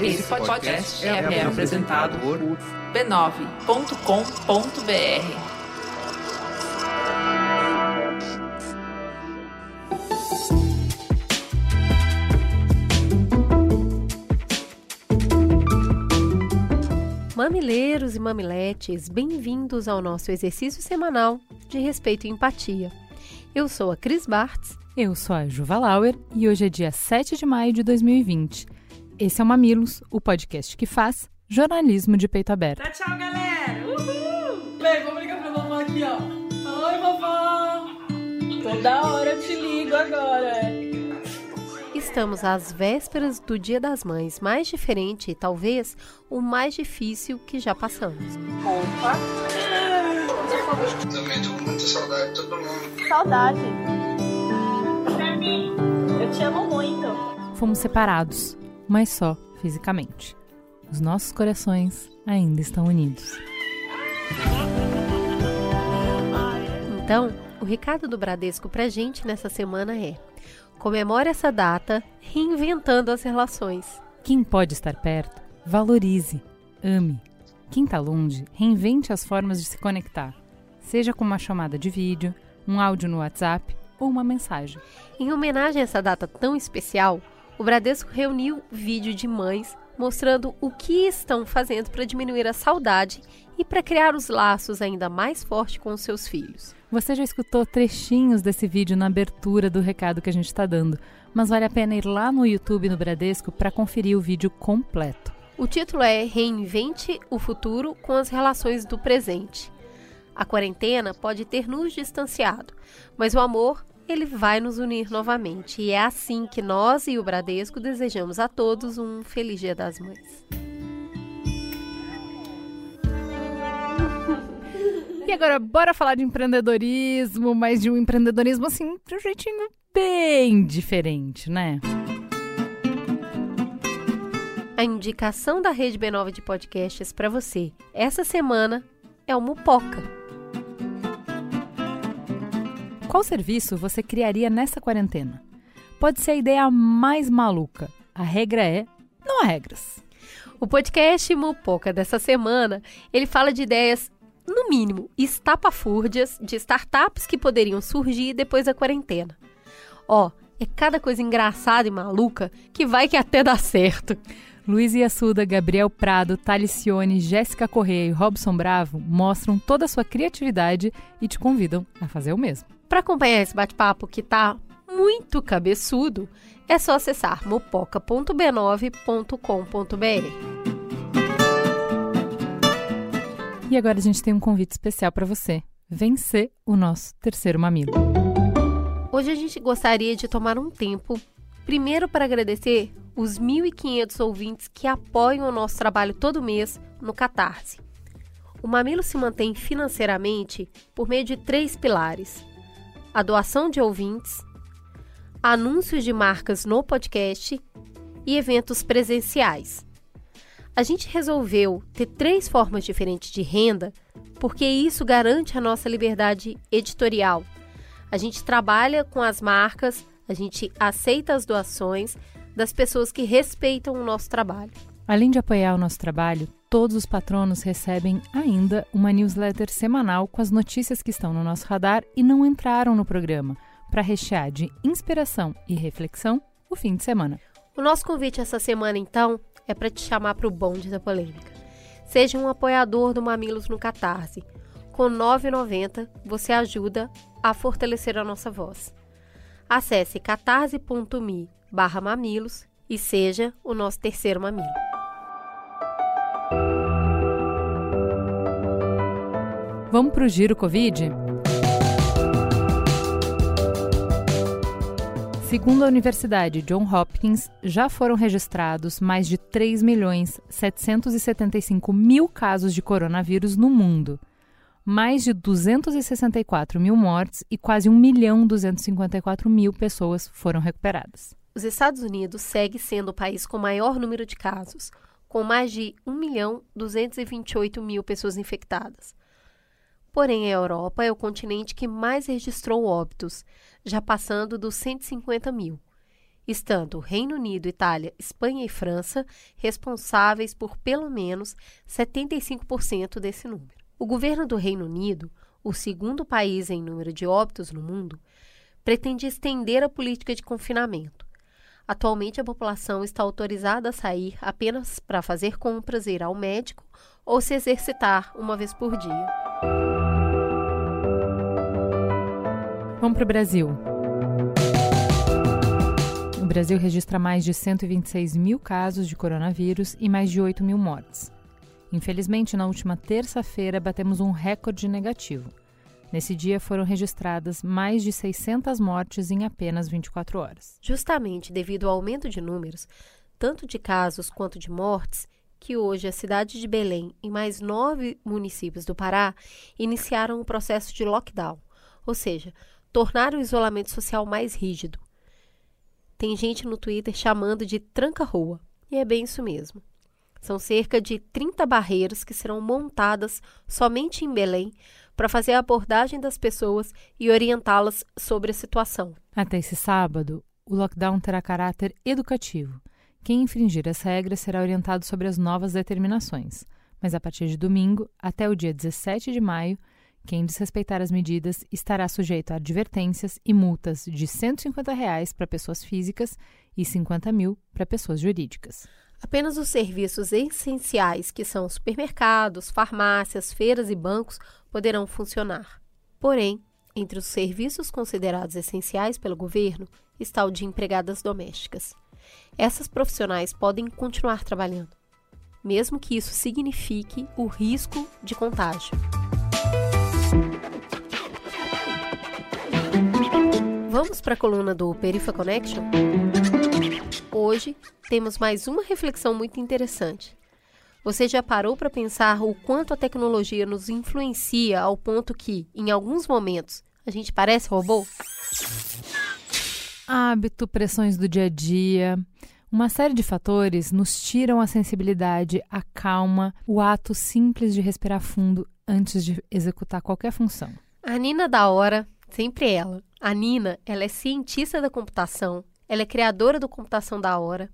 Esse podcast é, apresentado por b9.com.br. Mamileiros e mamiletes, bem-vindos ao nosso exercício semanal de respeito e empatia. Eu sou a Cris Bartz. Eu sou a Juva Lauer e hoje é dia 7 de maio de 2020. Esse é o Mamilos, o podcast que faz jornalismo de peito aberto. Tchau, tchau, galera! Uhul! Bem, vamos ligar pra vovó aqui, ó. Oi, vovó! Toda hora eu te ligo agora. Estamos às vésperas do Dia das Mães, mais diferente e talvez o mais difícil que já passamos. Opa! Também tô com muita saudade de todo mundo. Saudade. Eu te amo muito. Fomos separados, mas só fisicamente. Os nossos corações ainda estão unidos. Então, o recado do Bradesco pra gente nessa semana é: comemore essa data reinventando as relações. Quem pode estar perto, valorize, ame. Quem está longe, reinvente as formas de se conectar, seja com uma chamada de vídeo, um áudio no WhatsApp ou uma mensagem. Em homenagem a essa data tão especial, o Bradesco reuniu vídeo de mães mostrando o que estão fazendo para diminuir a saudade e para criar os laços ainda mais fortes com os seus filhos. Você já escutou trechinhos desse vídeo na abertura do recado que a gente está dando, mas vale a pena ir lá no YouTube no Bradesco para conferir o vídeo completo. O título é Reinvente o futuro com as relações do presente. A quarentena pode ter nos distanciado, mas o amor ele vai nos unir novamente. E é assim que nós e o Bradesco desejamos a todos um feliz Dia das Mães. E agora, bora falar de empreendedorismo, mas de um empreendedorismo assim, de um jeitinho bem diferente, né? A indicação da Rede B9 de podcasts para você essa semana é o Mupoca. Qual serviço você criaria nessa quarentena? Pode ser a ideia mais maluca. A regra é: não há regras. O podcast Mupoca dessa semana, ele fala de ideias, no mínimo, estapafúrdias de startups que poderiam surgir depois da quarentena. Ó, é cada coisa engraçada e maluca que vai que até dá certo. Luiz Iassuda, Gabriel Prado, Talicione, Jéssica Correia e Robson Bravo mostram toda a sua criatividade e te convidam a fazer o mesmo. Para acompanhar esse bate-papo que tá muito cabeçudo, é só acessar mopoca.b9.com.br. E agora a gente tem um convite especial para você: vencer o nosso terceiro mamilo. Hoje a gente gostaria de tomar um tempo, primeiro para agradecer os 1.500 ouvintes que apoiam o nosso trabalho todo mês no Catarse. O Mamilo se mantém financeiramente por meio de três pilares: a doação de ouvintes, anúncios de marcas no podcast e eventos presenciais. A gente resolveu ter três formas diferentes de renda porque isso garante a nossa liberdade editorial. A gente trabalha com as marcas, a gente aceita as doações das pessoas que respeitam o nosso trabalho. Além de apoiar o nosso trabalho, todos os patronos recebem ainda uma newsletter semanal com as notícias que estão no nosso radar e não entraram no programa, para rechear de inspiração e reflexão o fim de semana. O nosso convite essa semana, então, é para te chamar para o bonde da polêmica. Seja um apoiador do Mamilos no Catarse. Com R$ 9,90 você ajuda a fortalecer a nossa voz. Acesse catarse.me barra mamilos e seja o nosso terceiro mamilo. Vamos para o Giro Covid? Segundo a Universidade John Hopkins, já foram registrados mais de 3 milhões 775 mil casos de coronavírus no mundo, mais de 264 mil mortes e quase 1 milhão 254 mil pessoas foram recuperadas. Os Estados Unidos segue sendo o país com maior número de casos, com mais de 1 milhão 228 mil pessoas infectadas. Porém, a Europa é o continente que mais registrou óbitos, já passando dos 150 mil. estando Reino Unido, Itália, Espanha e França responsáveis por pelo menos 75% desse número. O governo do Reino Unido, o segundo país em número de óbitos no mundo, pretende estender a política de confinamento. Atualmente, a população está autorizada a sair apenas para fazer compras, ir ao médico ou se exercitar uma vez por dia. Vamos para o Brasil. O Brasil registra mais de 126 mil casos de coronavírus e mais de 8 mil mortes. Infelizmente, na última terça-feira, batemos um recorde negativo. Nesse dia foram registradas mais de 600 mortes em apenas 24 horas. Justamente devido ao aumento de números, tanto de casos quanto de mortes, que hoje a cidade de Belém e mais nove municípios do Pará iniciaram o processo de lockdown, ou seja, tornar o isolamento social mais rígido. Tem gente no Twitter chamando de tranca-rua, e é bem isso mesmo. São cerca de 30 barreiras que serão montadas somente em Belém para fazer a abordagem das pessoas e orientá-las sobre a situação. Até esse sábado, o lockdown terá caráter educativo. Quem infringir as regras será orientado sobre as novas determinações. Mas a partir de domingo, até o dia 17 de maio, quem desrespeitar as medidas estará sujeito a advertências e multas de 150 reais para pessoas físicas e R$ 50 mil para pessoas jurídicas. Apenas os serviços essenciais, que são supermercados, farmácias, feiras e bancos, poderão funcionar. Porém, entre os serviços considerados essenciais pelo governo está o de empregadas domésticas. Essas profissionais podem continuar trabalhando, mesmo que isso signifique o risco de contágio. Vamos para a coluna do Perifa Connection? Hoje temos mais uma reflexão muito interessante. Você já parou para pensar o quanto a tecnologia nos influencia ao ponto que, em alguns momentos, a gente parece robô? Hábito, pressões do dia a dia. Uma série de fatores nos tiram a sensibilidade, a calma, o ato simples de respirar fundo antes de executar qualquer função. A Nina da Hora, sempre ela. A Nina, ela é cientista da computação, ela é criadora do Computação da Hora,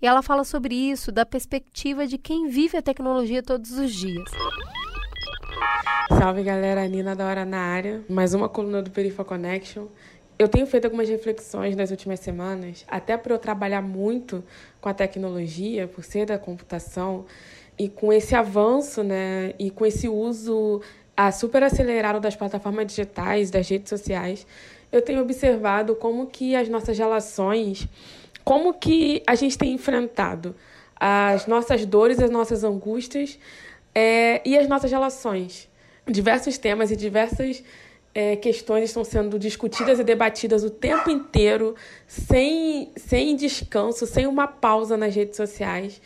e ela fala sobre isso da perspectiva de quem vive a tecnologia todos os dias. Salve galera, Nina da Hora na área, mais uma coluna do Perifa Connection. Eu tenho feito algumas reflexões nas últimas semanas, até por eu trabalhar muito com a tecnologia, por ser da computação, e com esse avanço, né, e com esse uso a super acelerado das plataformas digitais, das redes sociais, eu tenho observado como que as nossas relações, como que a gente tem enfrentado as nossas dores, as nossas angústias é, e as nossas relações. Diversos temas e diversas é, questões estão sendo discutidas e debatidas o tempo inteiro, sem, sem descanso, sem uma pausa nas redes sociais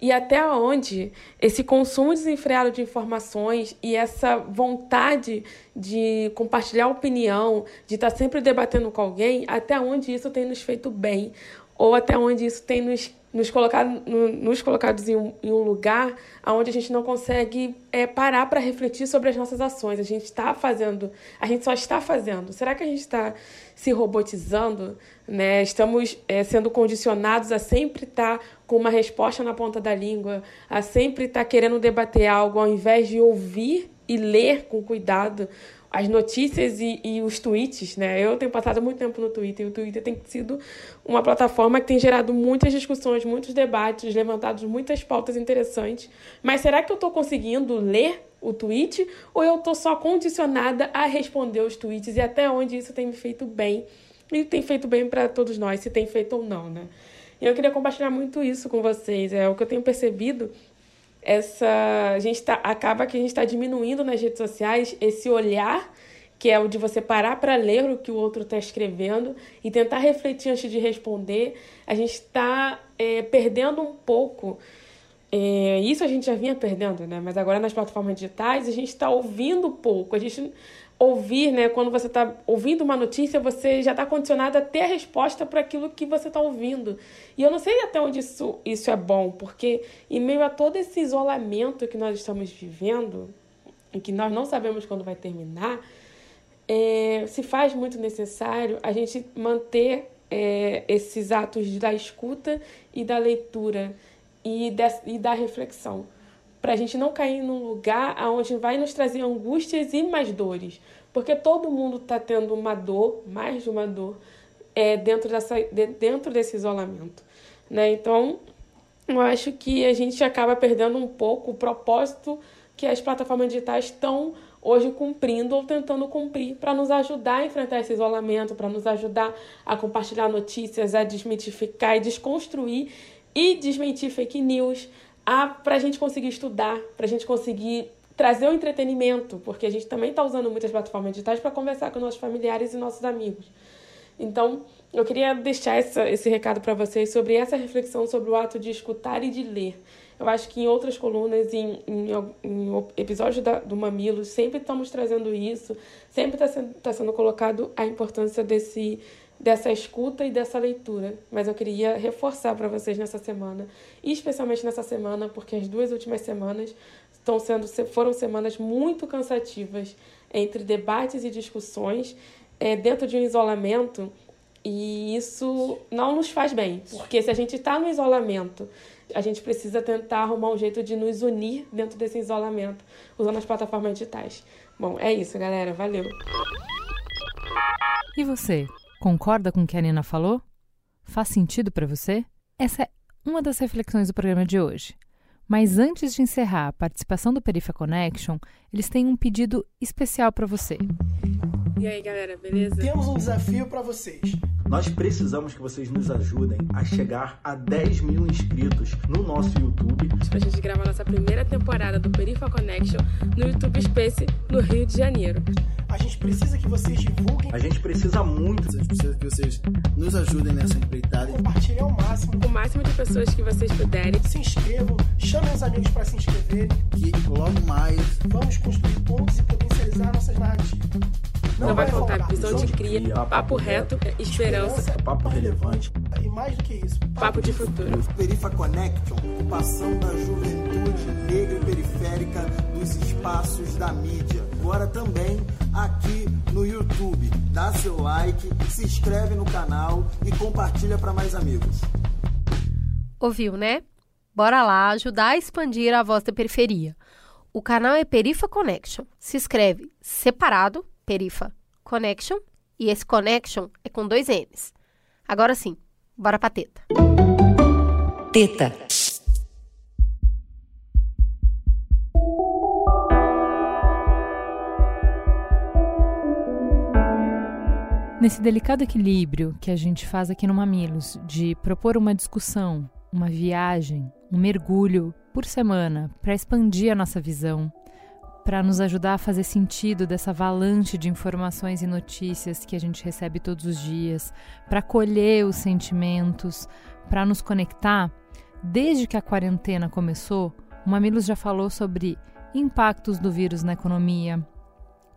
e até onde esse consumo desenfreado de informações e essa vontade de compartilhar opinião, de estar sempre debatendo com alguém, até onde isso tem nos feito bem? Ou até onde isso tem nos, nos colocado, nos colocado em um, em um lugar onde a gente não consegue é, parar para refletir sobre as nossas ações. A gente está fazendo, a gente só está fazendo. Será que a gente está se robotizando? Né? Estamos é, sendo condicionados a sempre estar tá com uma resposta na ponta da língua, a sempre estar tá querendo debater algo ao invés de ouvir e ler com cuidado as notícias e, e, os tweets, né? Eu tenho passado muito tempo no Twitter e o Twitter tem sido uma plataforma que tem gerado muitas discussões, muitos debates, levantado muitas pautas interessantes. Mas será que eu estou conseguindo ler o tweet ou eu estou só condicionada a responder os tweets e até onde isso tem me feito bem e tem feito bem para todos nós, se tem feito ou não, né? E eu queria compartilhar muito isso com vocês. É o que eu tenho percebido essa a gente tá, acaba que a gente está diminuindo nas redes sociais esse olhar que é o de você parar para ler o que o outro está escrevendo e tentar refletir antes de responder. A gente está é, perdendo um pouco. É, isso a gente já vinha perdendo, né? Mas agora nas plataformas digitais a gente está ouvindo pouco. A gente ouvir, né? Quando você está ouvindo uma notícia, você já está condicionado a ter a resposta para aquilo que você está ouvindo. E eu não sei até onde isso, isso é bom, porque em meio a todo esse isolamento que nós estamos vivendo, e que nós não sabemos quando vai terminar, é, se faz muito necessário a gente manter é, esses atos da escuta e da leitura e, de, e da reflexão, para a gente não cair num lugar onde vai nos trazer angústias e mais dores, porque todo mundo está tendo uma dor, mais de uma dor, é, dentro, dessa, de, dentro desse isolamento. Né? Então, eu acho que a gente acaba perdendo um pouco o propósito que as plataformas digitais estão hoje cumprindo ou tentando cumprir para nos ajudar a enfrentar esse isolamento, para nos ajudar a compartilhar notícias, a desmitificar e desconstruir e desmentir fake news, a gente conseguir estudar, para a gente conseguir trazer o entretenimento, porque a gente também está usando muitas plataformas digitais para conversar com nossos familiares e nossos amigos. Então, eu queria deixar essa, esse recado para vocês sobre essa reflexão sobre o ato de escutar e de ler. Eu acho que em outras colunas, em, em, em episódios da, do Mamilo, sempre estamos trazendo isso, sempre está sendo, tá sendo colocado a importância desse, dessa escuta e dessa leitura. Mas eu queria reforçar para vocês nessa semana, e especialmente nessa semana, porque as duas últimas semanas estão sendo, foram semanas muito cansativas entre debates e discussões é, dentro de um isolamento. E isso não nos faz bem, porque se a gente está no isolamento a gente precisa tentar arrumar um jeito de nos unir dentro desse isolamento, usando as plataformas digitais. Bom, é isso, galera. Valeu. E você, concorda com o que a Nina falou? Faz sentido para você? Essa é uma das reflexões do programa de hoje. Mas antes de encerrar a participação do Perifa Connection, eles têm um pedido especial para você. E aí, galera, beleza? Temos um desafio para vocês. Nós precisamos que vocês nos ajudem a chegar a 10 mil inscritos no nosso YouTube. Pra gente gravar nossa primeira temporada do Perifa Connection no YouTube Space, no Rio de Janeiro. A gente precisa que vocês divulguem. A gente precisa muito. A gente precisa que vocês nos ajudem nessa empreitada. Compartilhem ao máximo. O máximo de pessoas que vocês puderem. Se inscrevam, chamem os amigos para se inscreverem. Que logo mais vamos construir pontos e potencializar nossas narrativas. Não, Não vai faltar visão de cria, papo, papo reto, esperança, esperança, papo relevante e mais do que isso, papo, papo de futuro. Perifa Connection, ocupação da juventude negra e periférica dos espaços da mídia. Agora também aqui no YouTube. Dá seu like, se inscreve no canal e compartilha para mais amigos. Ouviu, né? Bora lá ajudar a expandir a voz da periferia. O canal é Perifa Connection. Se escreve separado Perifa Connection e esse Connection é com dois N's. Agora sim, bora pra teta. Teta. Nesse delicado equilíbrio que a gente faz aqui no Mamilos de propor uma discussão, uma viagem, um mergulho por semana para expandir a nossa visão, para nos ajudar a fazer sentido dessa avalanche de informações e notícias que a gente recebe todos os dias, para colher os sentimentos, para nos conectar. Desde que a quarentena começou, o Mamilos já falou sobre impactos do vírus na economia,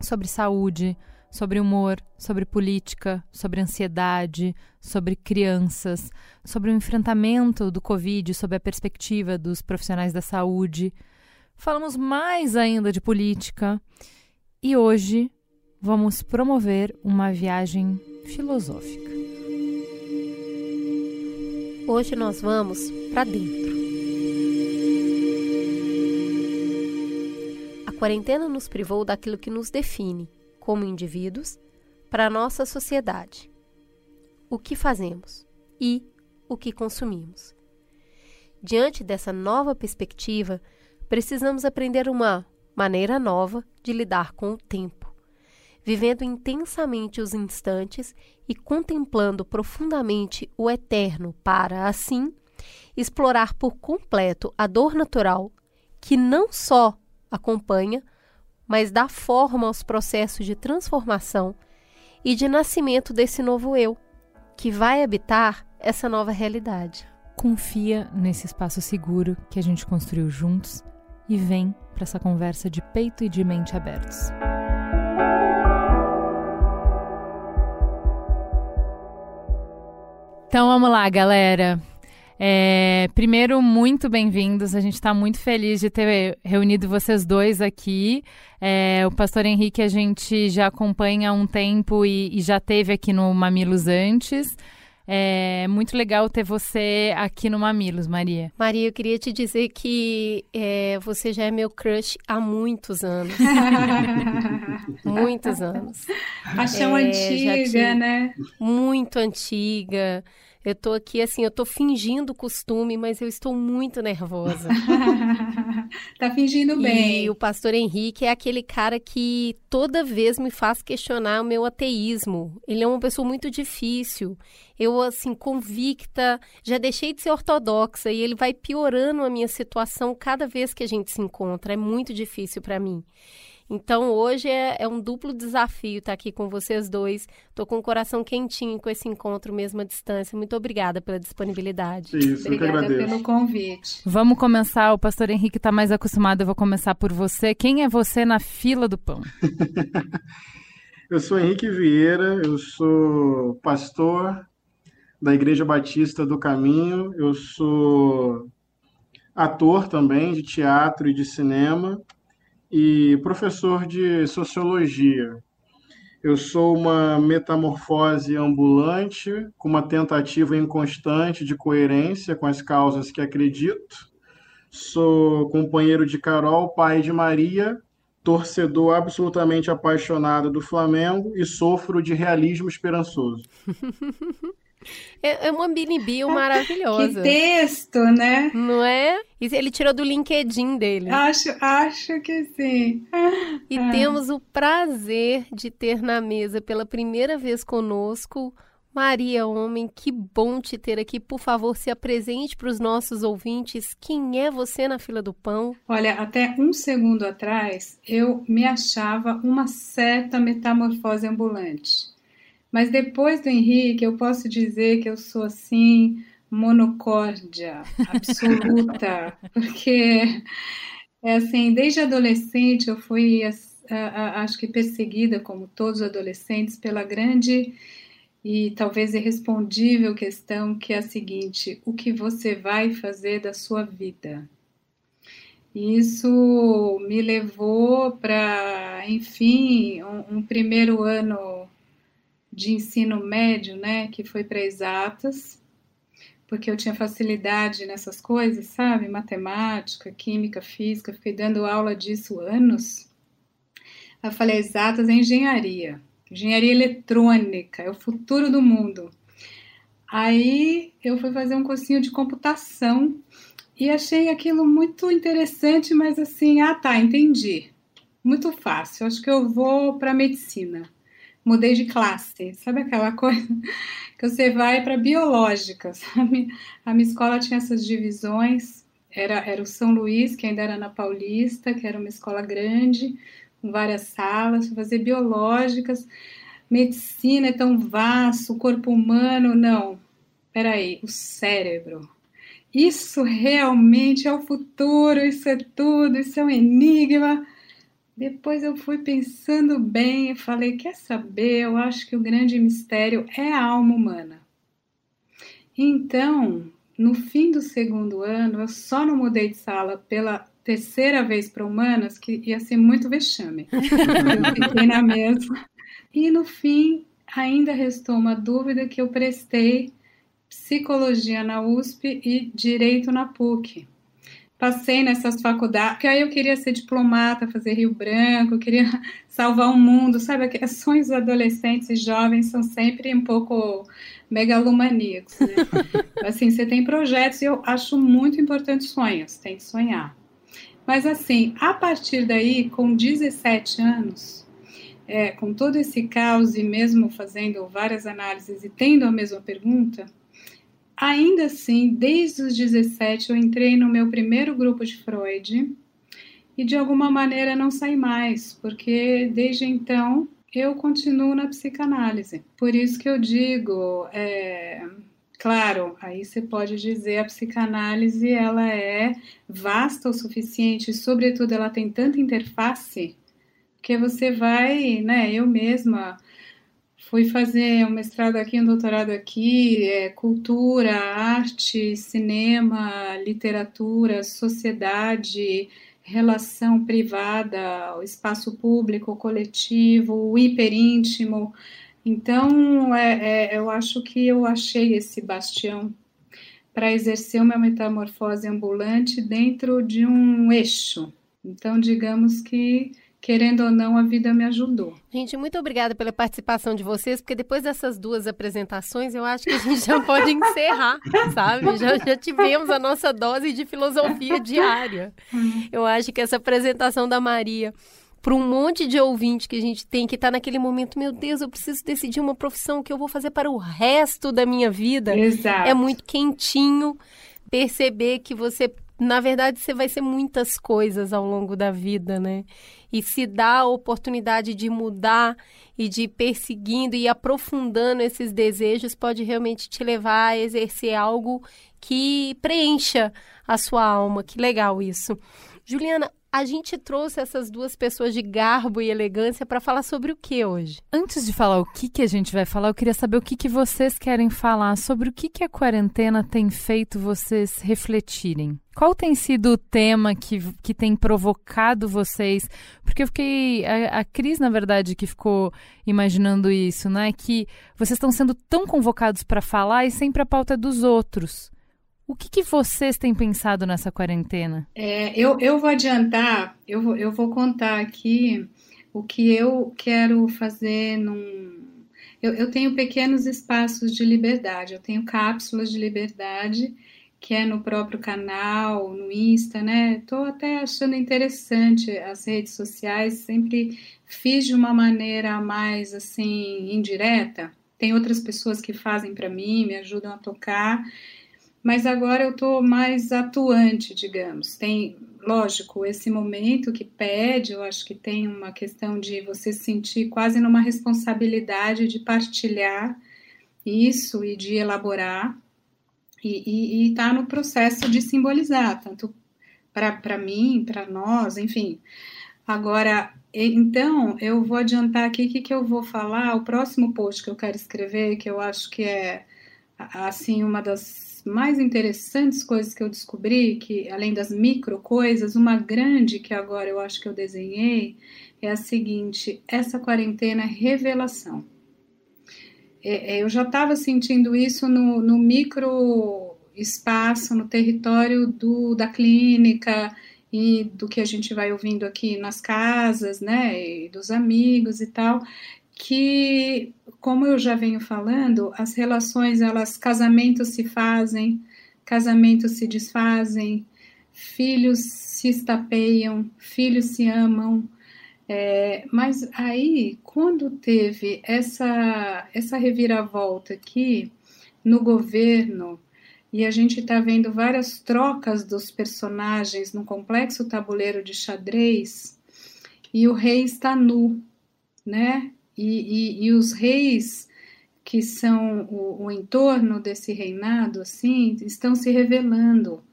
sobre saúde, sobre humor, sobre política, sobre ansiedade, sobre crianças, sobre o enfrentamento do Covid, sobre a perspectiva dos profissionais da saúde falamos mais ainda de política e hoje vamos promover uma viagem filosófica. Hoje nós vamos para dentro. A quarentena nos privou daquilo que nos define como indivíduos para a nossa sociedade. O que fazemos e o que consumimos. Diante dessa nova perspectiva, precisamos aprender uma maneira nova de lidar com o tempo, vivendo intensamente os instantes e contemplando profundamente o eterno, para, assim, explorar por completo a dor natural que não só acompanha, mas dá forma aos processos de transformação e de nascimento desse novo eu, que vai habitar essa nova realidade. Confia nesse espaço seguro que a gente construiu juntos e vem para essa conversa de peito e de mente abertos. Então vamos lá, galera. É, primeiro, muito bem-vindos. A gente está muito feliz de ter reunido vocês dois aqui. É, o pastor Henrique a gente já acompanha há um tempo e, e já teve aqui no Mamilos antes. É muito legal ter você aqui no Mamilos, Maria. Maria, eu queria te dizer que é, você já é meu crush há muitos anos. muitos anos. Paixão é, antiga, né? Muito antiga. Eu tô aqui assim, eu tô fingindo costume, mas eu estou muito nervosa. tá fingindo bem. E o pastor Henrique é aquele cara que toda vez me faz questionar o meu ateísmo. Ele é uma pessoa muito difícil. Eu, assim, convicta, já deixei de ser ortodoxa e ele vai piorando a minha situação cada vez que a gente se encontra. É muito difícil para mim. Então, hoje é, é, um duplo desafio estar aqui com vocês dois. Estou com o coração quentinho com esse encontro mesmo à distância. Muito obrigada pela disponibilidade. Isso, obrigada pelo convite. Vamos começar. O pastor Henrique está mais acostumado. Eu vou começar por você. Quem é você na fila do pão? eu sou Henrique Vieira, eu sou pastor da Igreja Batista do Caminho. Eu sou ator também de teatro e de cinema e professor de sociologia. Eu sou uma metamorfose ambulante, com uma tentativa inconstante de coerência com as causas que acredito. Sou companheiro de Carol, pai de Maria, torcedor absolutamente apaixonado do Flamengo e sofro de realismo esperançoso. É, é uma Billy Bill maravilhosa. Que texto, né? Não é? Ele tirou do LinkedIn dele. Acho, acho que sim. E ah. temos o prazer de ter na mesa pela primeira vez conosco Maria Homem, que bom te ter aqui. Por favor, se apresente para os nossos ouvintes. Quem é você na fila do pão? Olha, até um segundo atrás eu me achava uma certa metamorfose ambulante. Mas depois do Henrique, eu posso dizer que eu sou assim, monocórdia absoluta, porque é assim, desde adolescente eu fui, acho que perseguida, como todos os adolescentes, pela grande e talvez irrespondível questão que é a seguinte: o que você vai fazer da sua vida? Isso me levou para, enfim, um, um primeiro ano de ensino médio, né, que foi para exatas, porque eu tinha facilidade nessas coisas, sabe? Matemática, química, física, fiquei dando aula disso anos. Eu falei, exatas é engenharia, engenharia eletrônica, é o futuro do mundo. Aí eu fui fazer um cursinho de computação e achei aquilo muito interessante, mas assim, ah tá, entendi. Muito fácil, acho que eu vou para medicina mudei de classe. Sabe aquela coisa que você vai para biológica? A minha escola tinha essas divisões. Era, era o São Luís, que ainda era na Paulista, que era uma escola grande, com várias salas, fazer biológicas. Medicina é tão vasto, o corpo humano, não. Peraí, o cérebro. Isso realmente é o futuro, isso é tudo, isso é um enigma. Depois eu fui pensando bem e falei: quer saber? Eu acho que o grande mistério é a alma humana. Então, no fim do segundo ano, eu só não mudei de sala pela terceira vez para humanas, que ia ser muito vexame. eu fiquei na mesma. E no fim, ainda restou uma dúvida que eu prestei psicologia na USP e direito na PUC passei nessas faculdades, porque aí eu queria ser diplomata, fazer Rio Branco, queria salvar o mundo, sabe? Os sonhos adolescentes e jovens são sempre um pouco megalomaníacos, né? assim, você tem projetos e eu acho muito importante sonhos, tem que sonhar. Mas assim, a partir daí, com 17 anos, é, com todo esse caos e mesmo fazendo várias análises e tendo a mesma pergunta, Ainda assim, desde os 17 eu entrei no meu primeiro grupo de Freud e de alguma maneira não saí mais, porque desde então eu continuo na psicanálise. Por isso que eu digo, é, claro, aí você pode dizer a psicanálise ela é vasta o suficiente, sobretudo ela tem tanta interface que você vai, né? Eu mesma Fui fazer um mestrado aqui, um doutorado aqui, é, cultura, arte, cinema, literatura, sociedade, relação privada, o espaço público, coletivo, o hiperíntimo, Então, é, é, eu acho que eu achei esse bastião para exercer uma metamorfose ambulante dentro de um eixo. Então, digamos que querendo ou não, a vida me ajudou. Gente, muito obrigada pela participação de vocês, porque depois dessas duas apresentações, eu acho que a gente já pode encerrar, sabe? Já, já tivemos a nossa dose de filosofia diária. Eu acho que essa apresentação da Maria para um monte de ouvinte que a gente tem que está naquele momento, meu Deus, eu preciso decidir uma profissão que eu vou fazer para o resto da minha vida. Exato. É muito quentinho perceber que você, na verdade, você vai ser muitas coisas ao longo da vida, né? E se dá a oportunidade de mudar e de ir perseguindo e aprofundando esses desejos, pode realmente te levar a exercer algo que preencha a sua alma. Que legal isso. Juliana, a gente trouxe essas duas pessoas de garbo e elegância para falar sobre o que hoje? Antes de falar o que, que a gente vai falar, eu queria saber o que, que vocês querem falar sobre o que, que a quarentena tem feito vocês refletirem. Qual tem sido o tema que, que tem provocado vocês? Porque eu fiquei. A, a Cris, na verdade, que ficou imaginando isso, né? Que vocês estão sendo tão convocados para falar e sempre a pauta é dos outros. O que, que, vocês têm pensado nessa quarentena? É, eu, eu vou adiantar, eu vou, eu vou contar aqui o que eu quero fazer num. Eu, eu tenho pequenos espaços de liberdade, eu tenho cápsulas de liberdade, que é no próprio canal, no Insta, né? Estou até achando interessante as redes sociais, sempre fiz de uma maneira mais assim, indireta. Tem outras pessoas que fazem para mim, me ajudam a tocar mas agora eu estou mais atuante, digamos. Tem, lógico, esse momento que pede, eu acho que tem uma questão de você se sentir quase numa responsabilidade de partilhar isso e de elaborar, e está no processo de simbolizar, tanto para mim, para nós, enfim. Agora, então, eu vou adiantar aqui o que, que eu vou falar. O próximo post que eu quero escrever, que eu acho que é assim uma das mais interessantes coisas que eu descobri, que além das micro coisas, uma grande que agora eu acho que eu desenhei é a seguinte: essa quarentena é revelação. É, é, eu já estava sentindo isso no, no micro espaço, no território do, da clínica e do que a gente vai ouvindo aqui nas casas, né, e dos amigos e tal, que, como eu já venho falando, as relações, elas, casamentos se fazem, casamentos se desfazem, filhos se estapeiam, filhos se amam, é, mas aí, quando teve essa, essa reviravolta aqui no governo, e a gente está vendo várias trocas dos personagens no complexo tabuleiro de xadrez, e o rei está nu, né? E, e, e os reis que são o, o, entorno desse reinado, assim, estão se revelando.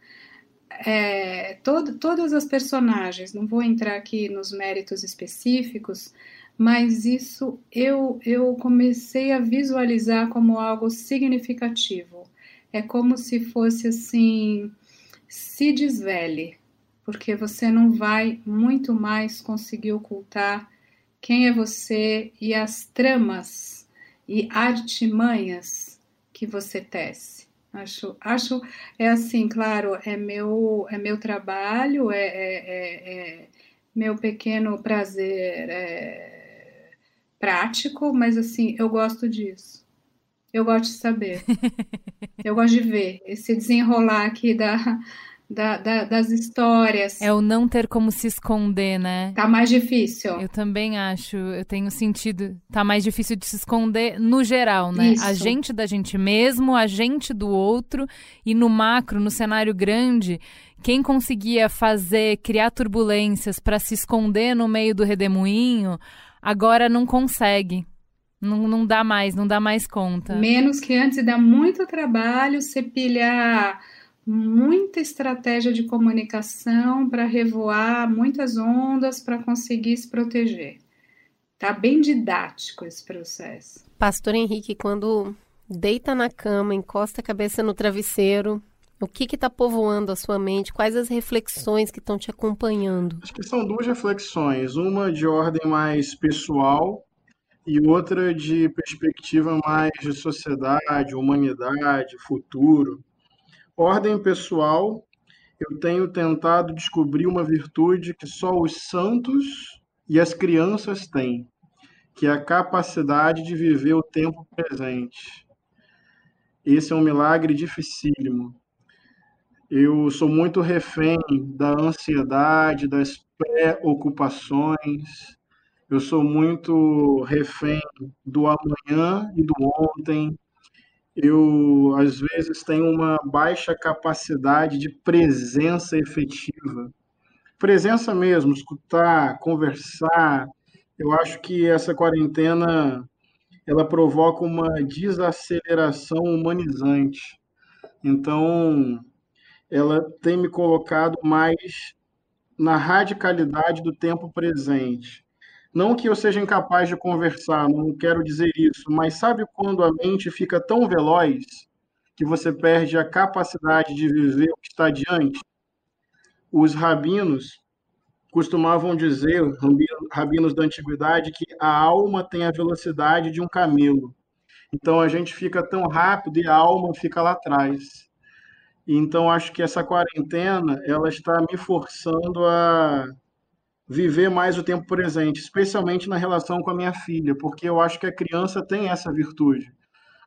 É, todo, todas as personagens, não vou entrar aqui nos méritos específicos, mas isso eu, eu comecei a visualizar como algo significativo. É como se fosse assim: se desvele, porque você não vai muito mais conseguir ocultar quem é você e as tramas e artimanhas que você tece. Acho, acho é assim, claro, é meu, é meu trabalho, é, é, é, é meu pequeno prazer é, prático, mas assim, eu gosto disso. Eu gosto de saber. eu gosto de ver esse desenrolar aqui da, da, da, das histórias. É o não ter como se esconder, né? Tá mais difícil. Eu também acho, eu tenho sentido, tá mais difícil de se esconder no geral, né? Isso. A gente da gente mesmo, a gente do outro e no macro, no cenário grande, quem conseguia fazer, criar turbulências para se esconder no meio do redemoinho, agora não consegue. Não, não dá mais, não dá mais conta. Menos que antes, dá muito trabalho você pilhar muita estratégia de comunicação para revoar muitas ondas para conseguir se proteger. Tá bem didático esse processo. Pastor Henrique, quando deita na cama, encosta a cabeça no travesseiro, o que está povoando a sua mente? Quais as reflexões que estão te acompanhando? Acho que são duas reflexões. Uma de ordem mais pessoal e outra de perspectiva mais de sociedade, humanidade, futuro. Ordem pessoal, eu tenho tentado descobrir uma virtude que só os santos e as crianças têm, que é a capacidade de viver o tempo presente. Esse é um milagre dificílimo. Eu sou muito refém da ansiedade, das preocupações. Eu sou muito refém do amanhã e do ontem. Eu, às vezes, tenho uma baixa capacidade de presença efetiva. Presença mesmo, escutar, conversar. Eu acho que essa quarentena ela provoca uma desaceleração humanizante. Então, ela tem me colocado mais na radicalidade do tempo presente. Não que eu seja incapaz de conversar, não quero dizer isso, mas sabe quando a mente fica tão veloz que você perde a capacidade de viver o que está diante? Os rabinos costumavam dizer, rabinos da antiguidade, que a alma tem a velocidade de um camelo. Então a gente fica tão rápido e a alma fica lá atrás. Então acho que essa quarentena ela está me forçando a viver mais o tempo presente, especialmente na relação com a minha filha, porque eu acho que a criança tem essa virtude.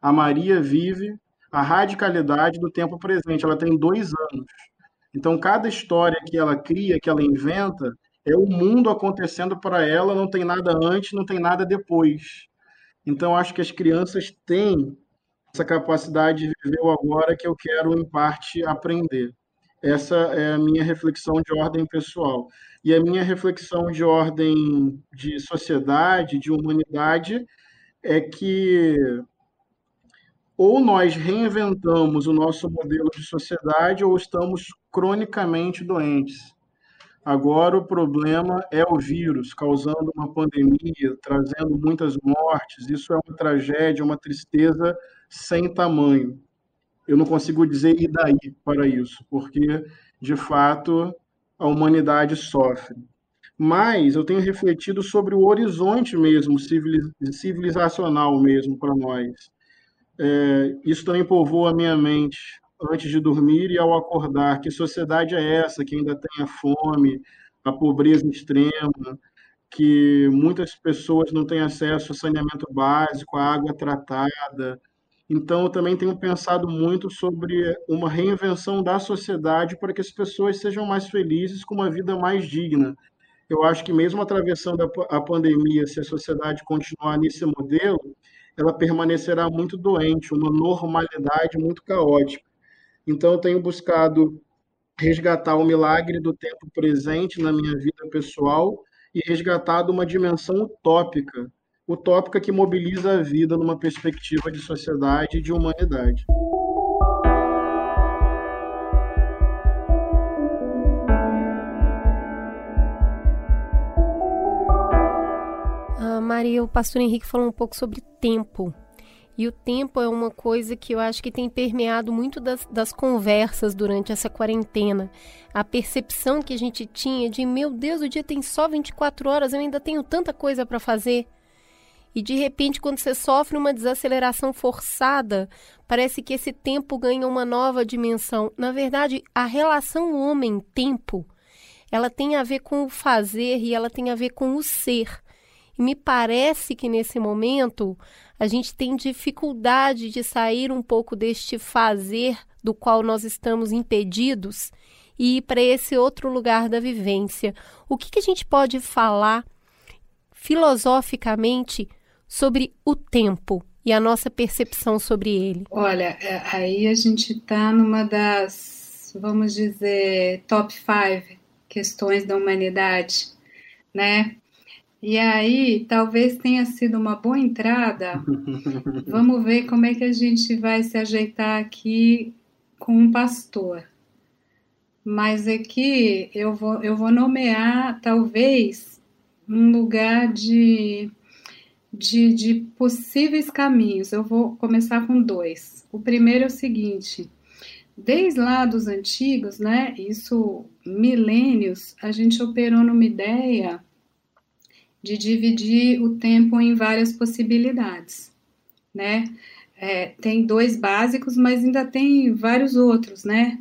A Maria vive a radicalidade do tempo presente. Ela tem dois anos. Então, cada história que ela cria, que ela inventa, é o mundo acontecendo para ela, não tem nada antes, não tem nada depois. Então, acho que as crianças têm essa capacidade de viver o agora que eu quero, em parte, aprender. Essa é a minha reflexão de ordem pessoal. E a minha reflexão de ordem de sociedade, de humanidade, é que ou nós reinventamos o nosso modelo de sociedade ou estamos cronicamente doentes. Agora o problema é o vírus causando uma pandemia, trazendo muitas mortes. Isso é uma tragédia, uma tristeza sem tamanho. Eu não consigo dizer e daí para isso, porque de fato a humanidade sofre. Mas eu tenho refletido sobre o horizonte mesmo, civilizacional mesmo para nós é, isso também povoa a minha mente antes de dormir e ao acordar. Que sociedade é essa que ainda tem a fome, a pobreza extrema, que muitas pessoas não têm acesso a saneamento básico, a água tratada. Então, eu também tenho pensado muito sobre uma reinvenção da sociedade para que as pessoas sejam mais felizes, com uma vida mais digna. Eu acho que, mesmo atravessando a pandemia, se a sociedade continuar nesse modelo, ela permanecerá muito doente, uma normalidade muito caótica. Então, eu tenho buscado resgatar o milagre do tempo presente na minha vida pessoal e resgatado uma dimensão utópica, utópica que mobiliza a vida numa perspectiva de sociedade e de humanidade. Maria, o pastor Henrique falou um pouco sobre tempo. E o tempo é uma coisa que eu acho que tem permeado muito das, das, conversas durante essa quarentena. A percepção que a gente tinha de, meu Deus, o dia tem só 24 horas, eu ainda tenho tanta coisa para fazer. E de repente, quando você sofre uma desaceleração forçada, parece que esse tempo ganha uma nova dimensão. Na verdade, a relação homem-tempo, ela tem a ver com o fazer e ela tem a ver com o ser. Me parece que nesse momento a gente tem dificuldade de sair um pouco deste fazer do qual nós estamos impedidos e ir para esse outro lugar da vivência. O que, que a gente pode falar filosoficamente sobre o tempo e a nossa percepção sobre ele? Olha, é, aí a gente está numa das, vamos dizer, top five questões da humanidade, né? E aí, talvez tenha sido uma boa entrada. Vamos ver como é que a gente vai se ajeitar aqui com um pastor. Mas aqui eu vou, eu vou nomear, talvez, um lugar de, de, de possíveis caminhos. Eu vou começar com dois. O primeiro é o seguinte: desde lá dos antigos, né? Isso milênios, a gente operou numa ideia de dividir o tempo em várias possibilidades, né? É, tem dois básicos, mas ainda tem vários outros, né?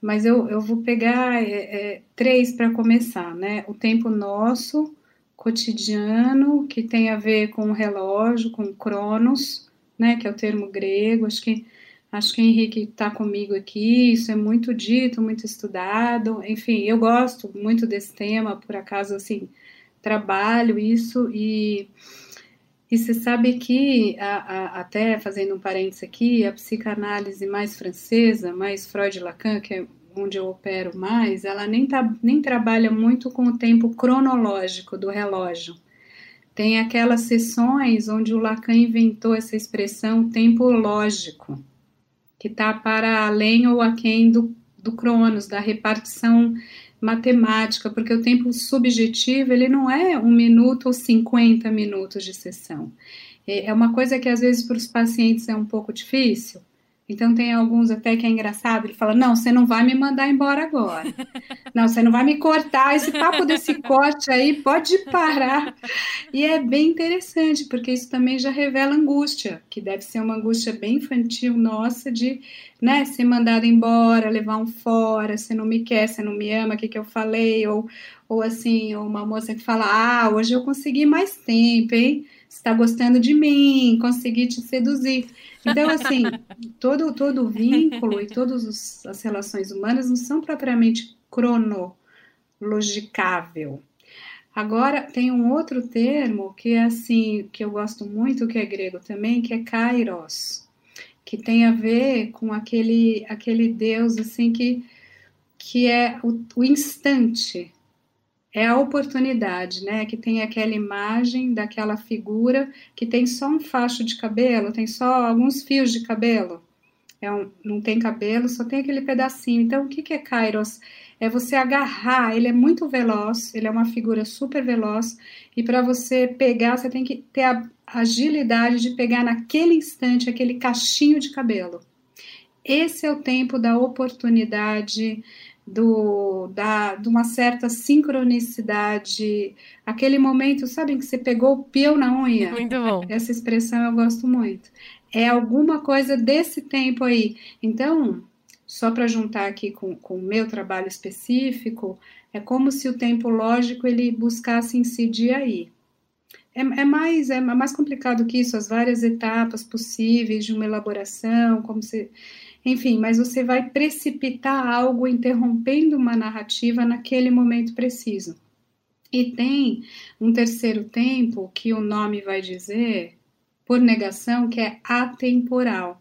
Mas eu, eu vou pegar é, é, três para começar, né? O tempo nosso, cotidiano, que tem a ver com o relógio, com o cronos, né? Que é o termo grego. Acho que acho que Henrique está comigo aqui. Isso é muito dito, muito estudado. Enfim, eu gosto muito desse tema. Por acaso, assim, trabalho isso e e você sabe que, a, a, até fazendo um parênteses aqui, a psicanálise mais francesa, mais Freud-Lacan, que é onde eu opero mais, ela nem, tá, nem trabalha muito com o tempo cronológico do relógio. Tem aquelas sessões onde o Lacan inventou essa expressão tempo lógico, que está para além ou aquém do, do cronos, da repartição matemática, porque o tempo subjetivo ele não é um minuto ou 50 minutos de sessão. É, é uma coisa que às vezes para os pacientes é um pouco difícil. Então tem alguns até que é engraçado, ele fala: "Não, você não vai me mandar embora agora. Não, você não vai me cortar. Esse papo desse corte aí pode parar". E é bem interessante, porque isso também já revela angústia, que deve ser uma angústia bem infantil nossa de, né, ser mandado embora, levar um fora, você não me quer, você não me ama, o que que eu falei? Ou ou assim, uma moça que fala: "Ah, hoje eu consegui mais tempo, hein? Você está gostando de mim, consegui te seduzir". Então, assim, todo, todo vínculo e todas as relações humanas não são propriamente cronologicável. Agora, tem um outro termo que é assim, que eu gosto muito, que é grego também, que é kairos, que tem a ver com aquele, aquele Deus, assim, que, que é o, o instante, é a oportunidade, né? Que tem aquela imagem daquela figura que tem só um facho de cabelo, tem só alguns fios de cabelo. É um, não tem cabelo, só tem aquele pedacinho. Então, o que, que é Kairos? É você agarrar, ele é muito veloz, ele é uma figura super veloz, e para você pegar, você tem que ter a agilidade de pegar naquele instante aquele cachinho de cabelo. Esse é o tempo da oportunidade, do, da, de uma certa sincronicidade, aquele momento, sabem que você pegou o pio na unha? Muito bom. Essa expressão eu gosto muito. É alguma coisa desse tempo aí. Então, só para juntar aqui com, com o meu trabalho específico, é como se o tempo lógico ele buscasse incidir aí. É, é, mais, é mais complicado que isso, as várias etapas possíveis de uma elaboração, como se enfim, mas você vai precipitar algo interrompendo uma narrativa naquele momento preciso. E tem um terceiro tempo que o nome vai dizer, por negação, que é atemporal.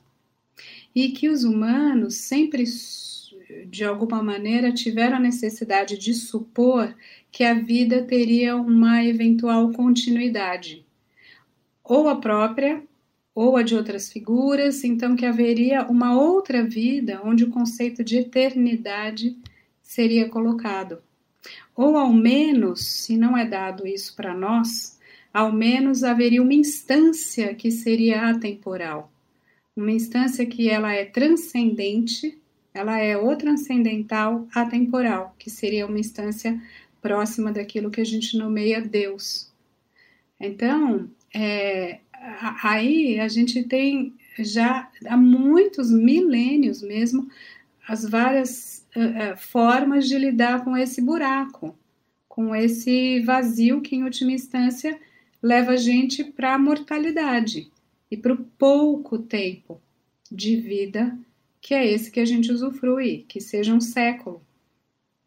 E que os humanos sempre, de alguma maneira, tiveram a necessidade de supor que a vida teria uma eventual continuidade, ou a própria, ou a de outras figuras, então que haveria uma outra vida onde o conceito de eternidade seria colocado. Ou ao menos, se não é dado isso para nós, ao menos haveria uma instância que seria atemporal. Uma instância que ela é transcendente, ela é o transcendental atemporal, que seria uma instância próxima daquilo que a gente nomeia Deus. Então, é, aí a gente tem já há muitos milênios mesmo as várias uh, formas de lidar com esse buraco, com esse vazio que, em última instância, leva a gente para a mortalidade e para o pouco tempo de vida que é esse que a gente usufrui, que seja um século.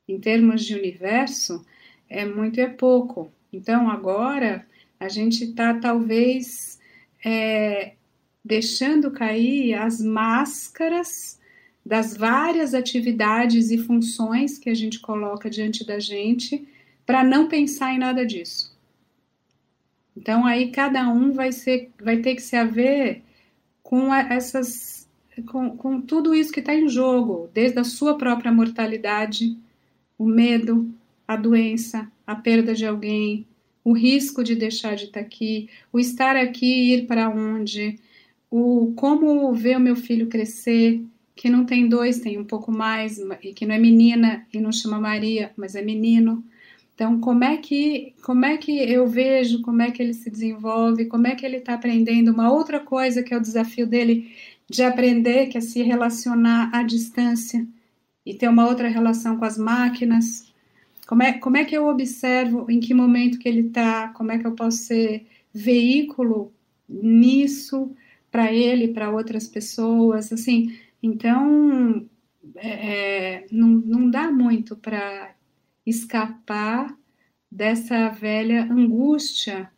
Em termos de universo, é muito e é pouco. Então, agora, a gente está talvez é, deixando cair as máscaras das várias atividades e funções que a gente coloca diante da gente para não pensar em nada disso. Então aí cada um vai ser, vai ter que se haver com essas, com, com tudo isso que está em jogo, desde a sua própria mortalidade, o medo, a doença, a perda de alguém, o risco de deixar de estar aqui, o estar aqui e ir para onde, o como ver o meu filho crescer, que não tem dois, tem um pouco mais, e que não é menina e não chama Maria, mas é menino. Então, como é que como é que eu vejo, como é que ele se desenvolve, como é que ele está aprendendo uma outra coisa que é o desafio dele de aprender, que é se relacionar à distância e ter uma outra relação com as máquinas. Como é, como é que eu observo em que momento que ele está, como é que eu posso ser veículo nisso para ele, para outras pessoas, assim. Então, é, é, não, não dá muito para escapar dessa velha angústia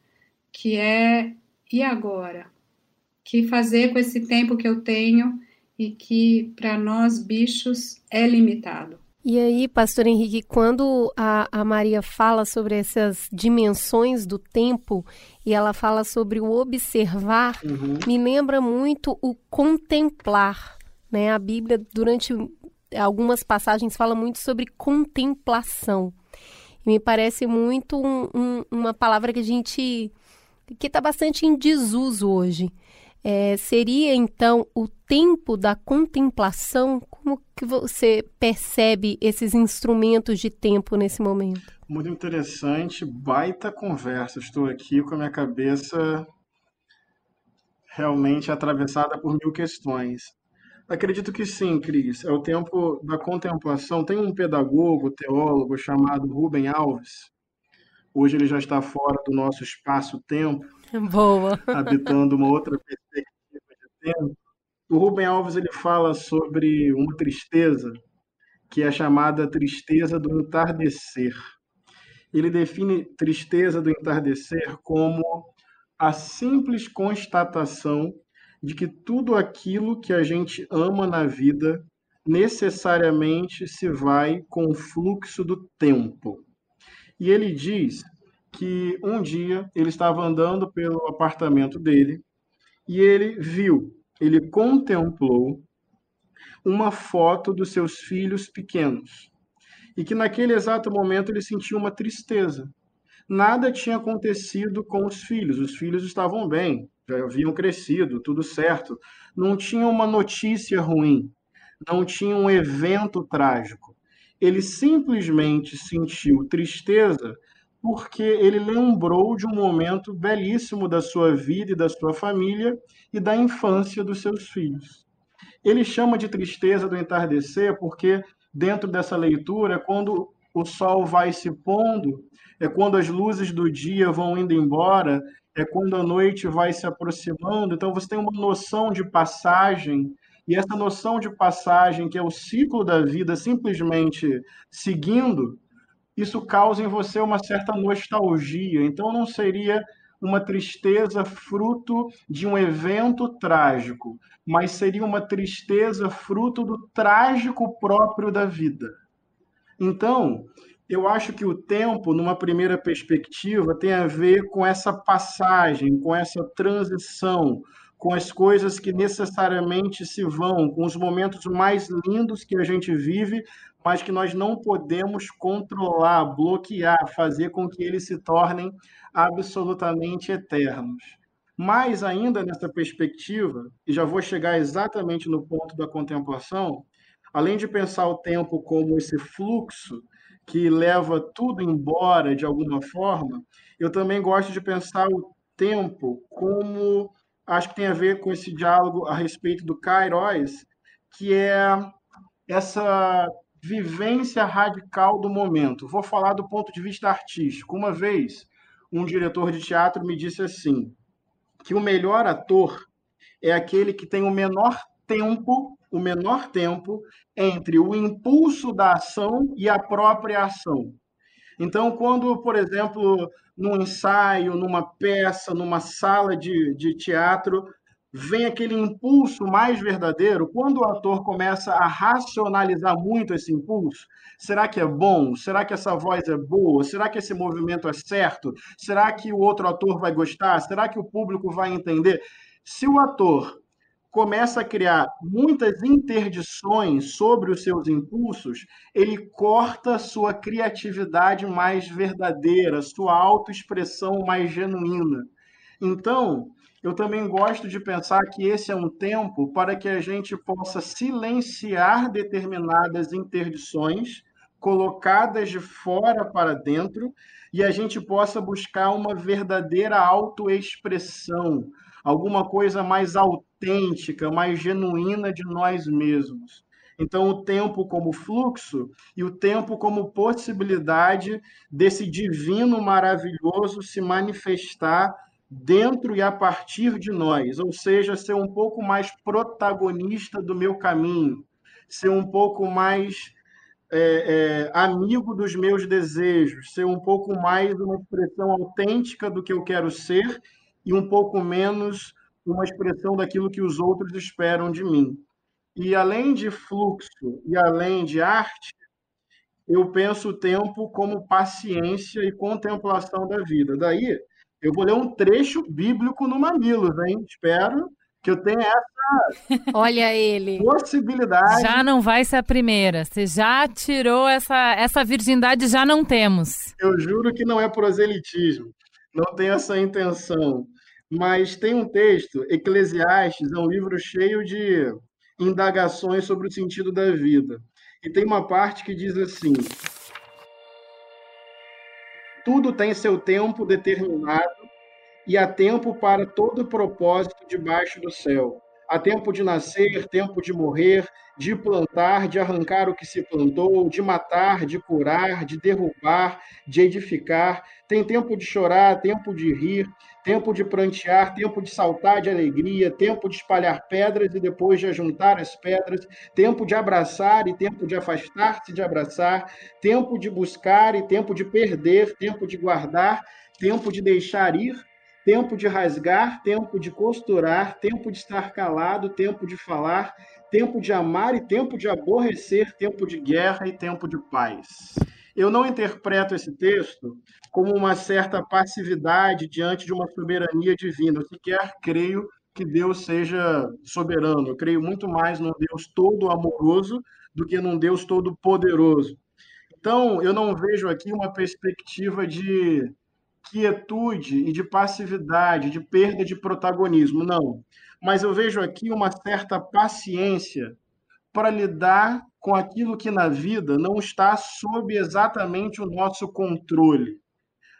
que é e agora? Que fazer com esse tempo que eu tenho e que para nós bichos é limitado? E aí, pastor Henrique, quando a, a, Maria fala sobre essas dimensões do tempo e ela fala sobre o observar, uhum. me lembra muito o contemplar. Né? A Bíblia, durante algumas passagens, fala muito sobre contemplação. E me parece muito um, um, uma palavra que a gente. que está bastante em desuso hoje. É, seria então o tempo da contemplação? Como que você percebe esses instrumentos de tempo nesse momento? Muito interessante, baita conversa. Estou aqui com a minha cabeça realmente atravessada por mil questões. Acredito que sim, Cris. É o tempo da contemplação. Tem um pedagogo, teólogo chamado Rubem Alves. Hoje ele já está fora do nosso espaço-tempo, Boa. habitando uma outra perspectiva de tempo. O Rubem Alves ele fala sobre uma tristeza que é chamada tristeza do entardecer. Ele define tristeza do entardecer como a simples constatação de que tudo aquilo que a gente ama na vida necessariamente se vai com o fluxo do tempo. E ele diz que um dia ele estava andando pelo apartamento dele e ele viu, ele contemplou uma foto dos seus filhos pequenos. E que naquele exato momento ele sentiu uma tristeza. Nada tinha acontecido com os filhos, os filhos estavam bem, já haviam crescido, tudo certo. Não tinha uma notícia ruim, não tinha um evento trágico. Ele simplesmente sentiu tristeza porque ele lembrou de um momento belíssimo da sua vida e da sua família e da infância dos seus filhos. Ele chama de tristeza do entardecer porque, dentro dessa leitura, quando o sol vai se pondo, é quando as luzes do dia vão indo embora, é quando a noite vai se aproximando. Então, você tem uma noção de passagem, e essa noção de passagem, que é o ciclo da vida simplesmente seguindo, isso causa em você uma certa nostalgia. Então, não seria uma tristeza fruto de um evento trágico, mas seria uma tristeza fruto do trágico próprio da vida. Então, eu acho que o tempo, numa primeira perspectiva, tem a ver com essa passagem, com essa transição, com as coisas que necessariamente se vão, com os momentos mais lindos que a gente vive, mas que nós não podemos controlar, bloquear, fazer com que eles se tornem absolutamente eternos. Mais ainda nessa perspectiva, e já vou chegar exatamente no ponto da contemplação, além de pensar o tempo como esse fluxo que leva tudo embora de alguma forma, eu também gosto de pensar o tempo como acho que tem a ver com esse diálogo a respeito do Kairos, que é essa vivência radical do momento. Vou falar do ponto de vista artístico. Uma vez, um diretor de teatro me disse assim: que o melhor ator é aquele que tem o menor tempo, o menor tempo entre o impulso da ação e a própria ação. Então, quando, por exemplo, num ensaio, numa peça, numa sala de, de teatro, vem aquele impulso mais verdadeiro, quando o ator começa a racionalizar muito esse impulso, será que é bom? Será que essa voz é boa? Será que esse movimento é certo? Será que o outro ator vai gostar? Será que o público vai entender? Se o ator começa a criar muitas interdições sobre os seus impulsos, ele corta sua criatividade mais verdadeira, sua autoexpressão mais genuína. Então, eu também gosto de pensar que esse é um tempo para que a gente possa silenciar determinadas interdições, colocadas de fora para dentro e a gente possa buscar uma verdadeira autoexpressão, alguma coisa mais autêntica, mais genuína de nós mesmos. Então, o tempo como fluxo e o tempo como possibilidade desse divino maravilhoso se manifestar dentro e a partir de nós, ou seja, ser um pouco mais protagonista do meu caminho, ser um pouco mais é, é, amigo dos meus desejos, ser um pouco mais uma expressão autêntica do que eu quero ser e um pouco menos uma expressão daquilo que os outros esperam de mim. E além de fluxo e além de arte, eu penso o tempo como paciência e contemplação da vida. Daí, eu vou ler um trecho bíblico no Mamilos, hein? Espero que eu tenha essa Olha ele. possibilidade. Já não vai ser a primeira. Você já tirou essa, essa virgindade, já não temos. Eu juro que não é proselitismo. Não tenho essa intenção. Mas tem um texto, Eclesiastes, é um livro cheio de indagações sobre o sentido da vida. E tem uma parte que diz assim: Tudo tem seu tempo determinado e há tempo para todo propósito debaixo do céu. Há tempo de nascer, tempo de morrer, de plantar, de arrancar o que se plantou, de matar, de curar, de derrubar, de edificar. Tem tempo de chorar, tempo de rir, tempo de prantear, tempo de saltar de alegria, tempo de espalhar pedras e depois de ajuntar as pedras, tempo de abraçar e tempo de afastar-se de abraçar, tempo de buscar e tempo de perder, tempo de guardar, tempo de deixar ir tempo de rasgar, tempo de costurar, tempo de estar calado, tempo de falar, tempo de amar e tempo de aborrecer, tempo de guerra e tempo de paz. Eu não interpreto esse texto como uma certa passividade diante de uma soberania divina. Eu sequer creio que Deus seja soberano. Eu creio muito mais num Deus todo amoroso do que num Deus todo poderoso. Então, eu não vejo aqui uma perspectiva de quietude e de passividade, de perda de protagonismo, não. Mas eu vejo aqui uma certa paciência para lidar com aquilo que na vida não está sob exatamente o nosso controle.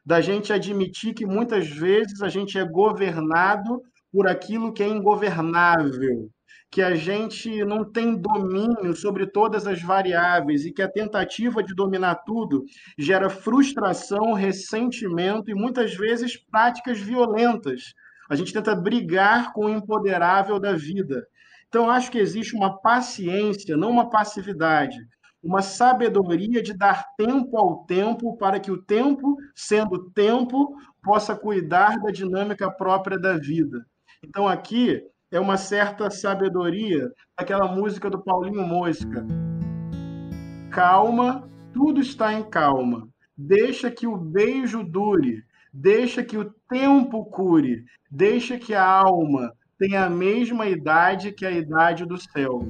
Da gente admitir que muitas vezes a gente é governado por aquilo que é ingovernável, que a gente não tem domínio sobre todas as variáveis e que a tentativa de dominar tudo gera frustração, ressentimento e muitas vezes práticas violentas. A gente tenta brigar com o empoderável da vida. Então, acho que existe uma paciência, não uma passividade, uma sabedoria de dar tempo ao tempo para que o tempo, sendo tempo, possa cuidar da dinâmica própria da vida. Então, aqui, é uma certa sabedoria daquela música do Paulinho Mosca. Calma, tudo está em calma. Deixa que o beijo dure, deixa que o tempo cure, deixa que a alma tenha a mesma idade que a idade do céu.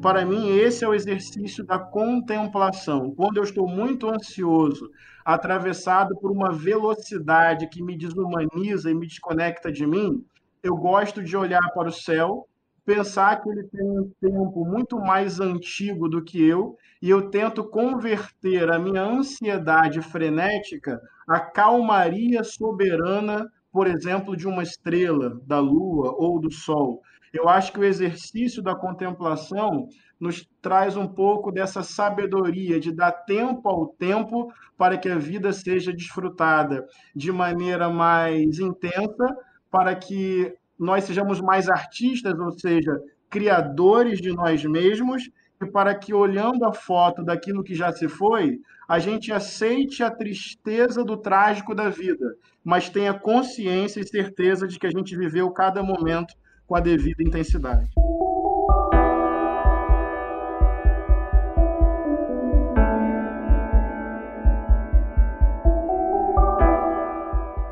Para mim, esse é o exercício da contemplação. Quando eu estou muito ansioso, atravessado por uma velocidade que me desumaniza e me desconecta de mim, eu gosto de olhar para o céu, pensar que ele tem um tempo muito mais antigo do que eu, e eu tento converter a minha ansiedade frenética à calmaria soberana, por exemplo, de uma estrela, da lua ou do sol. Eu acho que o exercício da contemplação nos traz um pouco dessa sabedoria de dar tempo ao tempo para que a vida seja desfrutada de maneira mais intensa, para que nós sejamos mais artistas, ou seja, criadores de nós mesmos, e para que, olhando a foto daquilo que já se foi, a gente aceite a tristeza do trágico da vida, mas tenha consciência e certeza de que a gente viveu cada momento com a devida intensidade.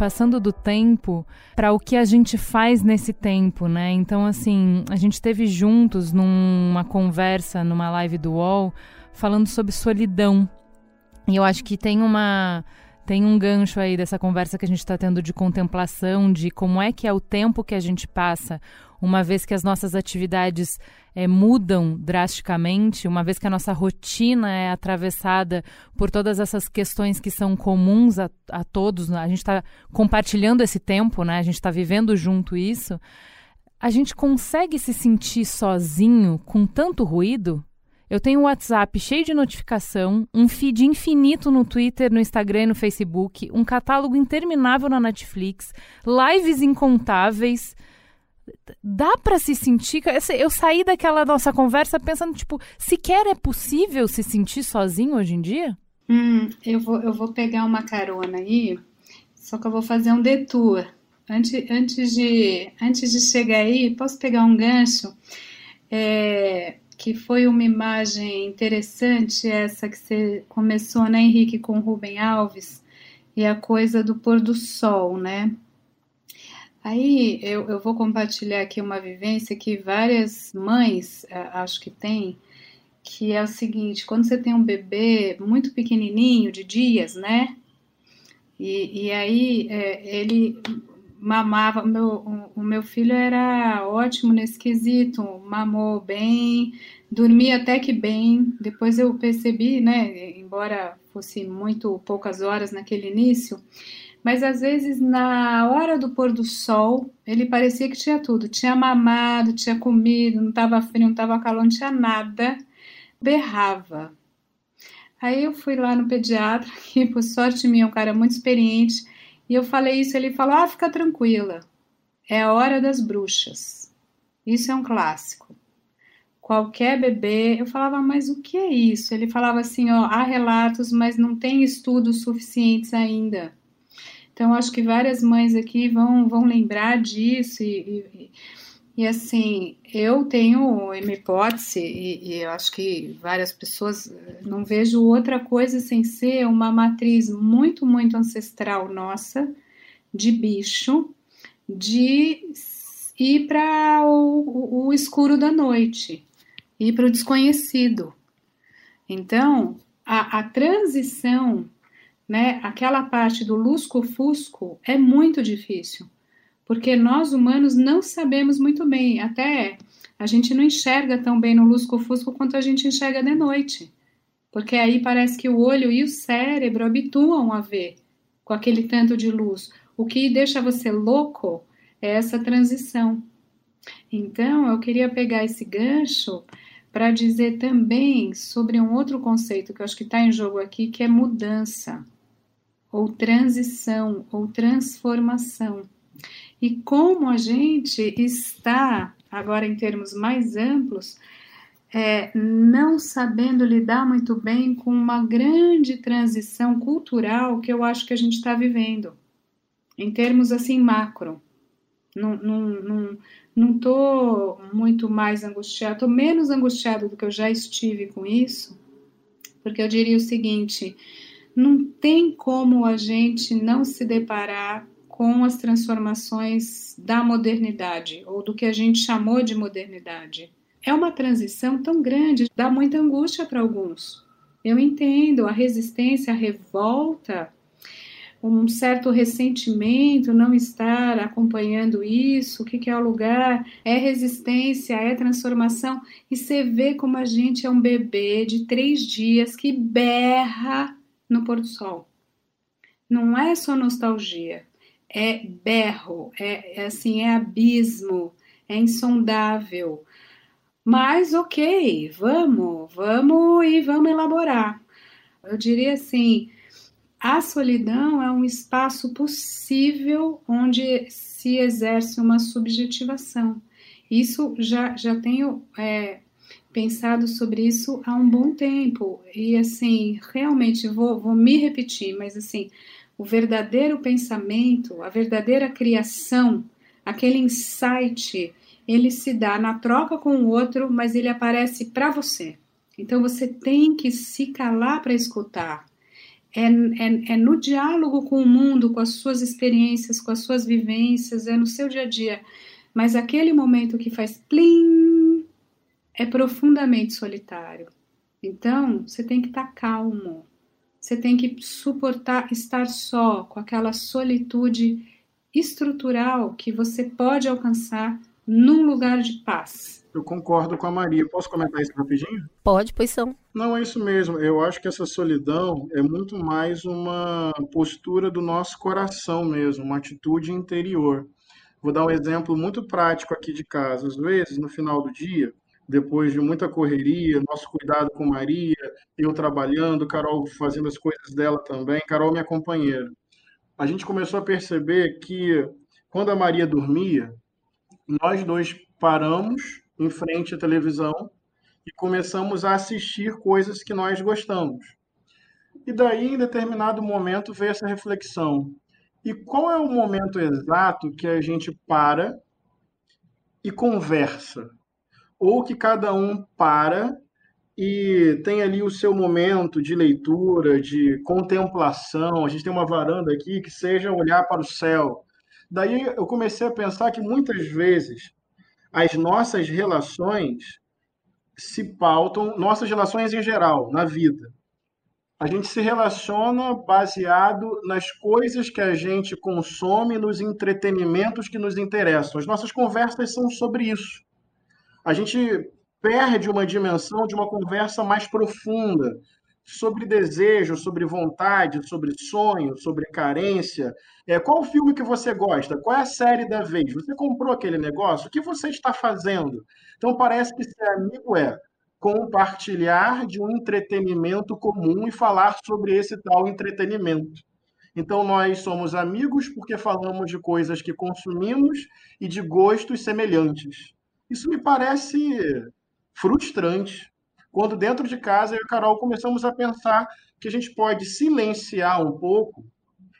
Passando do tempo para o que a gente faz nesse tempo, né? Então, assim, a gente teve juntos numa conversa, numa live do UOL, falando sobre solidão. E eu acho que tem uma tem um gancho aí dessa conversa que a gente está tendo de contemplação, de como é que é o tempo que a gente passa, uma vez que as nossas atividades é, mudam drasticamente, uma vez que a nossa rotina é atravessada por todas essas questões que são comuns a, a todos, a gente está compartilhando esse tempo, né? a gente está vivendo junto isso, a gente consegue se sentir sozinho com tanto ruído? Eu tenho um WhatsApp cheio de notificação, um feed infinito no Twitter, no Instagram e no Facebook, um catálogo interminável na Netflix, lives incontáveis. Dá para se sentir. Eu saí daquela nossa conversa pensando, tipo, sequer é possível se sentir sozinho hoje em dia? Hum, eu, vou, eu vou pegar uma carona aí, só que eu vou fazer um detour. Antes, antes, de, antes de chegar aí, posso pegar um gancho? É, que foi uma imagem interessante essa que você começou, né, Henrique, com Rubem Alves, e a coisa do pôr do sol, né? Aí eu, eu vou compartilhar aqui uma vivência que várias mães é, acho que têm, que é o seguinte, quando você tem um bebê muito pequenininho, de dias, né? E, e aí é, ele mamava, meu, o, meu filho era ótimo nesse quesito, mamou bem, dormia até que bem. Depois eu percebi, né, embora fosse muito poucas horas naquele início, mas às vezes na hora do pôr do sol, ele parecia que tinha tudo, tinha mamado, tinha comido, não estava frio, não estava calor, não tinha nada, berrava. Aí eu fui lá no pediatra, que por sorte minha, é um cara muito experiente, e eu falei isso, ele falou: Ah, fica tranquila, é a hora das bruxas. Isso é um clássico. Qualquer bebê, eu falava, mas o que é isso? Ele falava assim: ó, há relatos, mas não tem estudos suficientes ainda. Então, acho que várias mães aqui vão, vão lembrar disso e, e e assim, eu tenho uma hipótese, e, e, eu acho que várias pessoas não vejo outra coisa sem ser uma matriz muito, muito ancestral nossa, de bicho, de ir para o, o, escuro da noite, ir para o desconhecido. Então, a, a transição, né, aquela parte do lusco-fusco é muito difícil porque nós humanos não sabemos muito bem, até a gente não enxerga tão bem no lusco-fusco quanto a gente enxerga de noite, porque aí parece que o olho e o cérebro habituam a ver com aquele tanto de luz. O que deixa você louco é essa transição. Então, eu queria pegar esse gancho para dizer também sobre um outro conceito que eu acho que está em jogo aqui, que é mudança, ou transição, ou transformação e como a gente está, agora em termos mais amplos, é, não sabendo lidar muito bem com uma grande transição cultural que eu acho que a gente está vivendo, em termos assim macro. Não, não, não, não tô muito mais angustiado, tô menos angustiado do que eu já estive com isso, porque eu diria o seguinte: não tem como a gente não se deparar com as transformações da modernidade, ou do que a gente chamou de modernidade. É uma transição tão grande, dá muita angústia para alguns. Eu entendo a resistência, a revolta, um certo ressentimento, não estar acompanhando isso, o que, é o lugar, é resistência, é transformação, e você vê como a gente é um bebê de três dias que berra no pôr do sol. Não é só nostalgia, é berro, é, é assim, é abismo, é insondável. Mas ok, vamos, vamos e vamos elaborar. Eu diria assim, a solidão é um espaço possível onde se exerce uma subjetivação. Isso já, já tenho é, pensado sobre isso há um bom tempo. E assim, realmente vou, vou me repetir, mas assim, o verdadeiro pensamento, a verdadeira criação, aquele insight, ele se dá na troca com o outro, mas ele aparece para você. Então você tem que se calar para escutar. É, é, é, no diálogo com o mundo, com as suas experiências, com as suas vivências, é no seu dia a dia. Mas aquele momento que faz plim é profundamente solitário. Então você tem que estar tá calmo, você tem que suportar estar só, com aquela solitude estrutural que você pode alcançar num lugar de paz. Eu concordo com a Maria. Posso comentar isso rapidinho? Pode, pois são. Não, é isso mesmo. Eu acho que essa solidão é muito mais uma postura do nosso coração mesmo, uma atitude interior. Vou dar um exemplo muito prático aqui de casa. Às vezes, no final do dia, depois de muita correria, nosso cuidado com Maria, eu trabalhando, Carol fazendo as coisas dela também, Carol minha companheira. A gente começou a perceber que quando a Maria dormia, nós dois paramos em frente à televisão e começamos a assistir coisas que nós gostamos. E daí, em determinado momento, veio essa reflexão: e qual é o momento exato que a gente para e conversa? Ou que cada um para e tem ali o seu momento de leitura, de contemplação. A gente tem uma varanda aqui que seja olhar para o céu. Daí eu comecei a pensar que muitas vezes as nossas relações se pautam, nossas relações em geral, na vida, a gente se relaciona baseado nas coisas que a gente consome, nos entretenimentos que nos interessam. As nossas conversas são sobre isso. A gente perde uma dimensão de uma conversa mais profunda sobre desejo, sobre vontade, sobre sonho, sobre carência. É, qual o filme que você gosta? Qual é a série da vez? Você comprou aquele negócio? O que você está fazendo? Então parece que ser amigo é compartilhar de um entretenimento comum e falar sobre esse tal entretenimento. Então, nós somos amigos porque falamos de coisas que consumimos e de gostos semelhantes. Isso me parece frustrante. Quando dentro de casa eu e a Carol começamos a pensar que a gente pode silenciar um pouco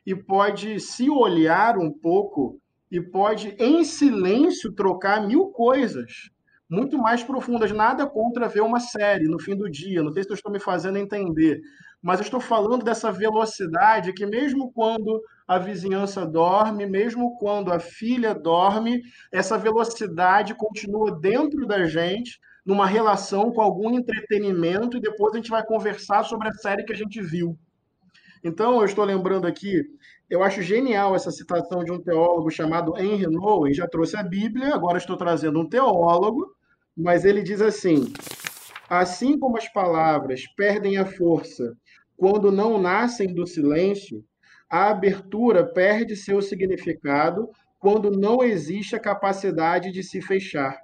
e pode se olhar um pouco e pode, em silêncio, trocar mil coisas muito mais profundas. Nada contra ver uma série no fim do dia. Não sei se eu estou me fazendo entender, mas eu estou falando dessa velocidade que, mesmo quando a vizinhança dorme, mesmo quando a filha dorme, essa velocidade continua dentro da gente, numa relação com algum entretenimento, e depois a gente vai conversar sobre a série que a gente viu. Então, eu estou lembrando aqui, eu acho genial essa citação de um teólogo chamado Henry Nouwen, já trouxe a Bíblia, agora estou trazendo um teólogo, mas ele diz assim: assim como as palavras perdem a força quando não nascem do silêncio, a abertura perde seu significado quando não existe a capacidade de se fechar.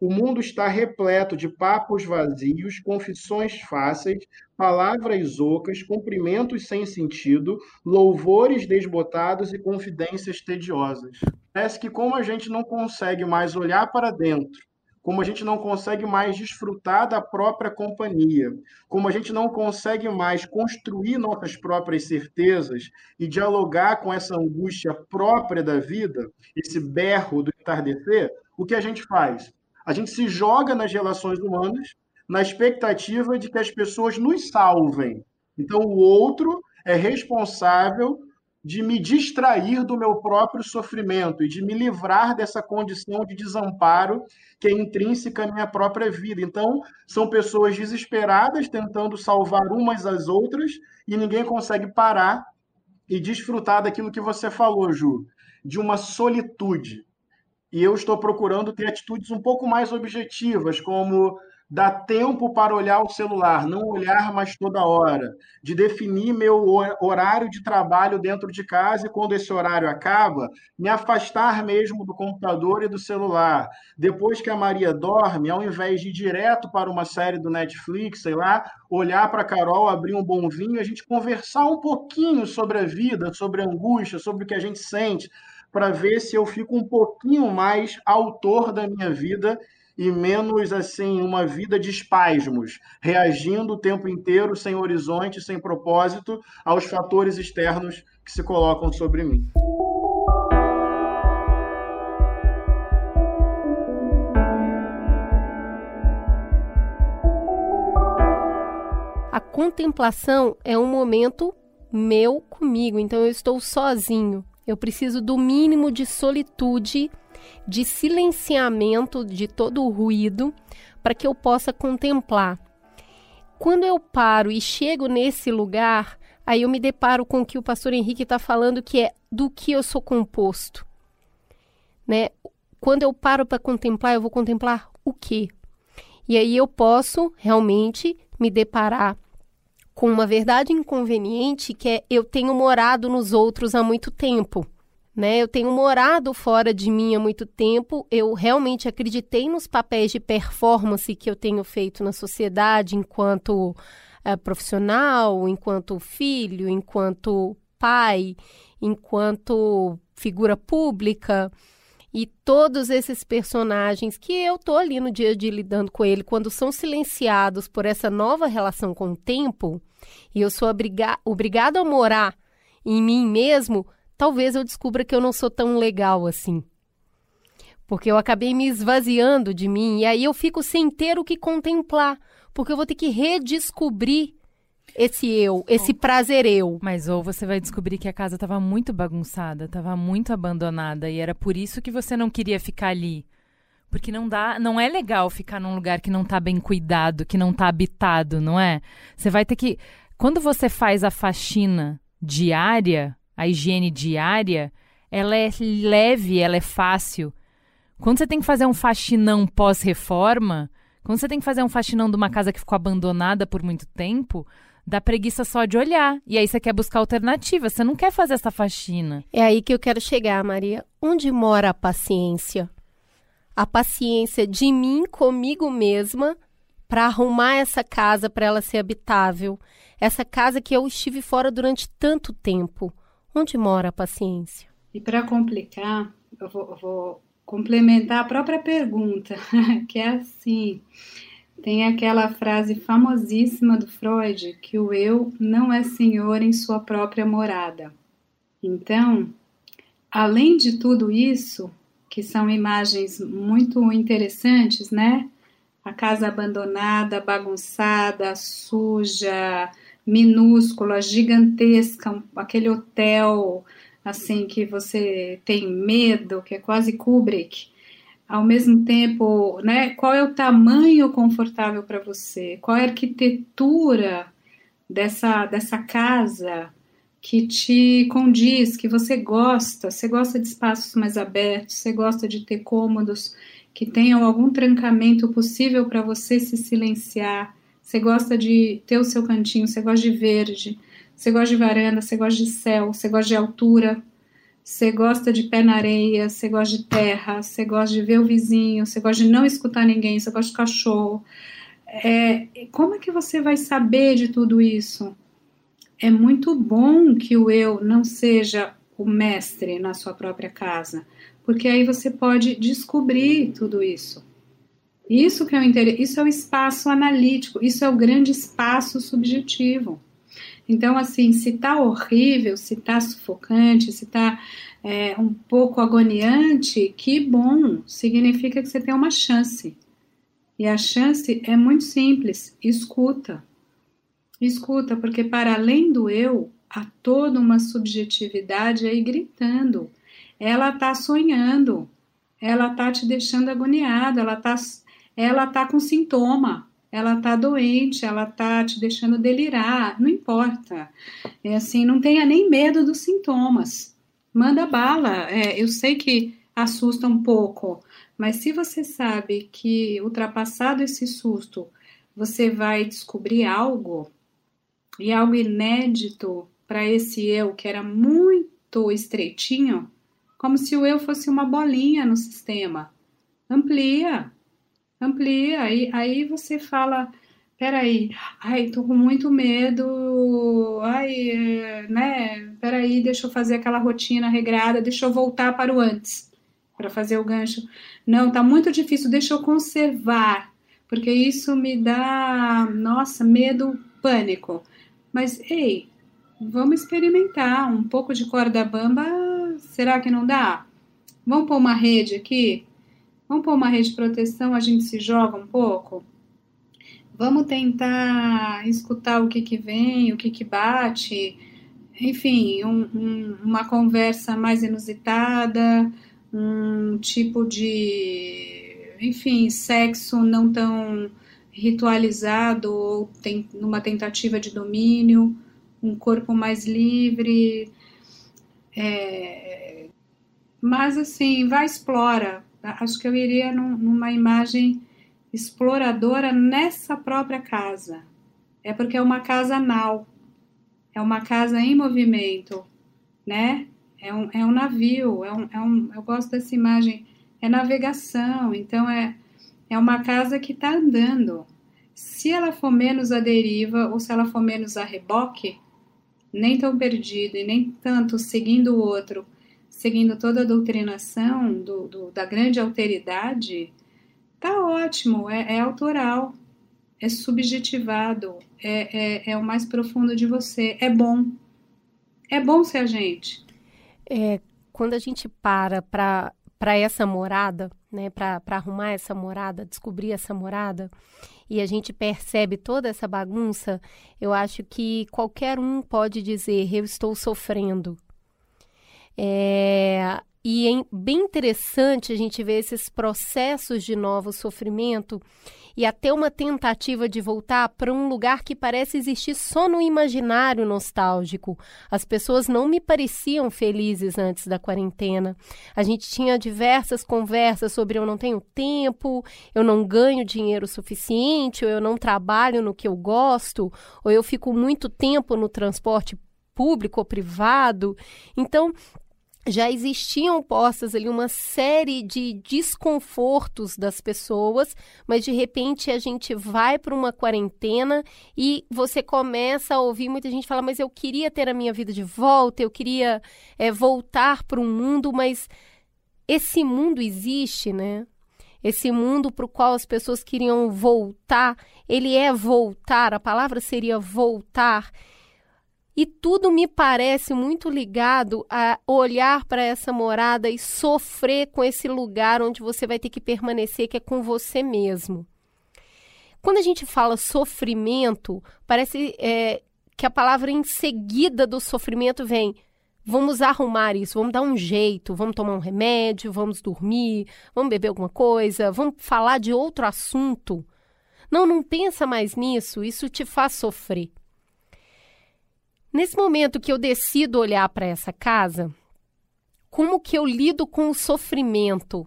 O mundo está repleto de papos vazios, confissões fáceis, palavras ocas, cumprimentos sem sentido, louvores desbotados e confidências tediosas. Parece que, como a gente não consegue mais olhar para dentro como a gente não consegue mais desfrutar da própria companhia, como a gente não consegue mais construir nossas próprias certezas e dialogar com essa angústia própria da vida, esse berro do entardecer, o que a gente faz? A gente se joga nas relações humanas na expectativa de que as pessoas nos salvem. Então, o outro é responsável de me distrair do meu próprio sofrimento e de me livrar dessa condição de desamparo que é intrínseca à minha própria vida. Então, são pessoas desesperadas tentando salvar umas às outras e ninguém consegue parar e desfrutar daquilo que você falou, Ju, de uma solitude. E eu estou procurando ter atitudes um pouco mais objetivas, como Dá tempo para olhar o celular, não olhar mais toda hora. De definir meu horário de trabalho dentro de casa e, quando esse horário acaba, me afastar mesmo do computador e do celular. Depois que a Maria dorme, ao invés de ir direto para uma série do Netflix, sei lá, olhar para a Carol, abrir um bom vinho, a gente conversar um pouquinho sobre a vida, sobre a angústia, sobre o que a gente sente, para ver se eu fico um pouquinho mais autor da minha vida e menos assim uma vida de espasmos, reagindo o tempo inteiro sem horizonte, sem propósito aos fatores externos que se colocam sobre mim. A contemplação é um momento meu comigo, então eu estou sozinho. Eu preciso do mínimo de solitude de silenciamento de todo o ruído para que eu possa contemplar. Quando eu paro e chego nesse lugar, aí eu me deparo com o que o pastor Henrique está falando, que é do que eu sou composto. Né? Quando eu paro para contemplar, eu vou contemplar o quê? E aí eu posso realmente me deparar com uma verdade inconveniente que é eu tenho morado nos outros há muito tempo. Né? Eu tenho morado fora de mim há muito tempo. Eu realmente acreditei nos papéis de performance que eu tenho feito na sociedade enquanto é, profissional, enquanto filho, enquanto pai, enquanto figura pública. E todos esses personagens que eu tô ali no dia a dia lidando com ele, quando são silenciados por essa nova relação com o tempo, e eu sou obrigado a morar em mim mesmo, talvez eu descubra que eu não sou tão legal assim. Porque eu acabei me esvaziando de mim e aí eu fico sem ter o que contemplar, porque eu vou ter que redescobrir esse eu, esse prazer eu. Mas ou você vai descobrir que a casa estava muito bagunçada, estava muito abandonada e era por isso que você não queria ficar ali. Porque não dá, não é legal ficar num lugar que não está bem cuidado, que não está habitado, não é? Você vai ter que quando você faz a faxina diária, a higiene diária, ela é leve, ela é fácil. Quando você tem que fazer um faxinão pós-reforma, quando você tem que fazer um faxinão de uma casa que ficou abandonada por muito tempo, dá preguiça só de olhar. E aí você quer buscar alternativa, você não quer fazer essa faxina. É aí que eu quero chegar, Maria. Onde mora a paciência? A paciência de mim comigo mesma para arrumar essa casa para ela ser habitável. Essa casa que eu estive fora durante tanto tempo. Onde mora a paciência? E para complicar, eu vou, eu vou complementar a própria pergunta, que é assim: tem aquela frase famosíssima do Freud que o eu não é senhor em sua própria morada. Então, além de tudo isso, que são imagens muito interessantes, né? A casa abandonada, bagunçada, suja, minúscula, gigantesca, aquele hotel assim que você tem medo, que é quase Kubrick. Ao mesmo tempo, né, qual é o tamanho confortável para você? Qual é a arquitetura dessa dessa casa que te condiz, que você gosta? Você gosta de espaços mais abertos, você gosta de ter cômodos que tenham algum trancamento possível para você se silenciar. Você gosta de ter o seu cantinho, você gosta de verde, você gosta de varanda, você gosta de céu, você gosta de altura, você gosta de pé na areia, você gosta de terra, você gosta de ver o vizinho, você gosta de não escutar ninguém, você gosta de cachorro. É, como é que você vai saber de tudo isso? É muito bom que o eu não seja o mestre na sua própria casa, porque aí você pode descobrir tudo isso. Isso que é o interesse, isso é o espaço analítico, isso é o grande espaço subjetivo. Então, assim, se tá horrível, se tá sufocante, se tá é, um pouco agoniante, que bom, significa que você tem uma chance. E a chance é muito simples: escuta. Escuta, porque para além do eu, há toda uma subjetividade aí gritando. Ela tá sonhando, ela tá te deixando agoniado, ela tá, ela tá com sintoma, ela tá doente, ela tá te deixando delirar, não importa. É assim, não tenha nem medo dos sintomas. Manda bala. É, eu sei que assusta um pouco, mas se você sabe que ultrapassado esse susto, você vai descobrir algo e algo inédito para esse eu que era muito estreitinho, como se o eu fosse uma bolinha no sistema. Amplia, amplia. Aí, aí você fala, peraí, ai, tô com muito medo, ai, né, peraí, deixa eu fazer aquela rotina regrada, deixa eu voltar para o antes, para fazer o gancho. Não, tá muito difícil, deixa eu conservar, porque isso me dá, nossa, medo, pânico. Mas, ei, vamos experimentar um pouco de corda bamba, será que não dá? Vamos pôr uma rede aqui? Vamos pôr uma rede de proteção, a gente se joga um pouco? Vamos tentar escutar o que, que vem, o que, que bate, enfim, um, um, uma conversa mais inusitada, um tipo de, enfim, sexo não tão ritualizado ou tem, numa tentativa de domínio. um corpo mais livre. É, mas assim, vai explora. Acho que eu iria num, numa imagem exploradora nessa própria casa. É porque é uma casa nau, é uma casa em movimento, né? É um, é um navio, é um, é um, eu gosto dessa imagem, é navegação, então é, é uma casa que está andando. Se ela for menos à deriva ou se ela for menos a reboque, nem tão perdida e nem tanto seguindo o outro, seguindo toda a doutrinação do, do da grande alteridade, tá ótimo, é, é autoral, é subjetivado, é, é, é, o mais profundo de você, é bom. É bom ser a gente. É, quando a gente para para essa morada, né, para arrumar essa morada, descobrir essa morada, e a gente percebe toda essa bagunça, eu acho que qualquer um pode dizer: eu estou sofrendo. É, e é bem interessante a gente ver esses processos de novo sofrimento e até uma tentativa de voltar para um lugar que parece existir só no imaginário nostálgico. As pessoas não me pareciam felizes antes da quarentena. A gente tinha diversas conversas sobre eu não tenho tempo, eu não ganho dinheiro suficiente, ou eu não trabalho no que eu gosto, ou eu fico muito tempo no transporte público ou privado. Então, já existiam postas ali uma série de desconfortos das pessoas, mas de repente a gente vai para uma quarentena e você começa a ouvir muita gente falar: Mas eu queria ter a minha vida de volta, eu queria é, voltar para um mundo, mas esse mundo existe, né? Esse mundo para o qual as pessoas queriam voltar, ele é voltar, a palavra seria voltar. E tudo me parece muito ligado a olhar para essa morada e sofrer com esse lugar onde você vai ter que permanecer, que é com você mesmo. Quando a gente fala sofrimento, parece é, que a palavra em seguida do sofrimento vem. Vamos arrumar isso, vamos dar um jeito, vamos tomar um remédio, vamos dormir, vamos beber alguma coisa, vamos falar de outro assunto. Não, não pensa mais nisso, isso te faz sofrer. Nesse momento que eu decido olhar para essa casa, como que eu lido com o sofrimento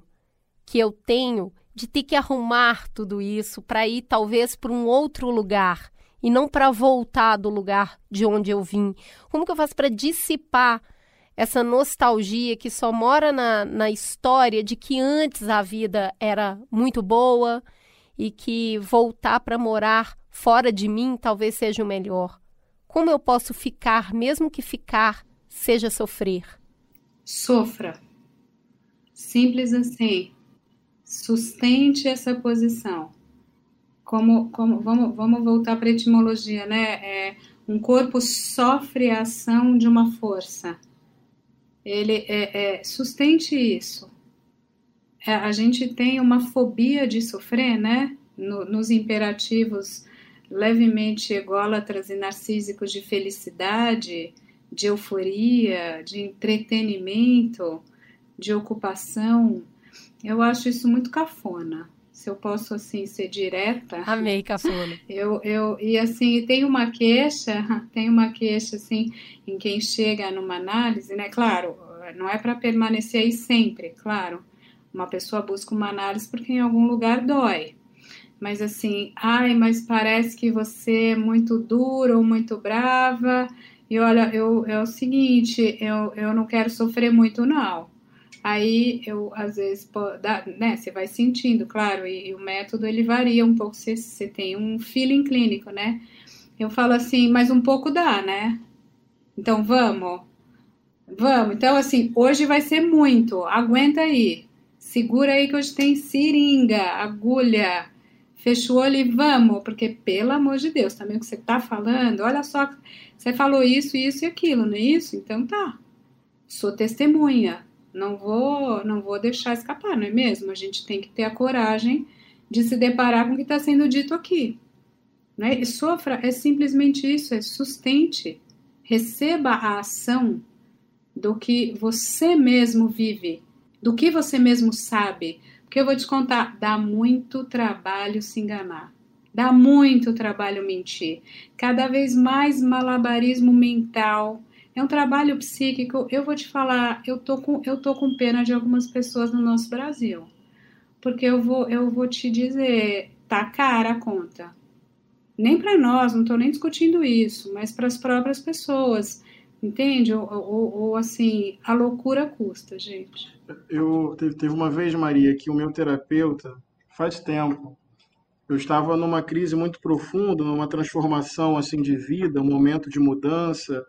que eu tenho de ter que arrumar tudo isso para ir talvez para um outro lugar e não para voltar do lugar de onde eu vim? Como que eu faço para dissipar essa nostalgia que só mora na, na história de que antes a vida era muito boa e que voltar para morar fora de mim talvez seja o melhor? Como eu posso ficar, mesmo que ficar seja sofrer? Sofra. Simples assim. Sustente essa posição. Como, como vamos, vamos voltar para a etimologia, né? É, um corpo sofre a ação de uma força. Ele é, é sustente isso. É, a gente tem uma fobia de sofrer, né? No, nos imperativos levemente ególatras e narcísicos de felicidade, de euforia, de entretenimento, de ocupação. Eu acho isso muito cafona. Se eu posso assim ser direta. Amei, cafona. Eu, eu e assim tem uma queixa, tem uma queixa assim em quem chega numa análise, né? Claro, não é para permanecer aí sempre, claro. Uma pessoa busca uma análise porque em algum lugar dói mas assim, ai, mas parece que você é muito dura ou muito brava. E olha, eu, é o seguinte, eu, eu não quero sofrer muito, não. Aí eu, às vezes, né, você vai sentindo, claro, e, e, o método ele varia um pouco, você, você tem um feeling clínico, né? Eu falo assim, mas um pouco dá, né? Então vamos, vamos. Então, assim, hoje vai ser muito, aguenta aí, segura aí que hoje tem seringa, agulha, fecha o olho e vamos, porque pelo amor de Deus, também o que você está falando, olha só, você falou isso, isso e aquilo, não é isso? Então tá, sou testemunha, não vou, não vou deixar escapar, não é mesmo? A gente tem que ter a coragem de se deparar com o que está sendo dito aqui. Né? E sofra é simplesmente isso, é sustente, receba a ação do que você mesmo vive, do que você mesmo sabe, porque eu vou te contar, dá muito trabalho se enganar. Dá muito trabalho mentir. Cada vez mais malabarismo mental. É um trabalho psíquico. Eu vou te falar, eu tô com, eu tô com pena de algumas pessoas no nosso Brasil. Porque eu vou, eu vou te dizer, tá cara a conta. Nem para nós, não estou nem discutindo isso, mas para as próprias pessoas. Entende? Ou, ou, ou, assim, a loucura custa, gente. Eu teve, uma vez, Maria, que o meu terapeuta, faz tempo, eu estava numa crise muito profunda, numa transformação assim de vida, um momento de mudança.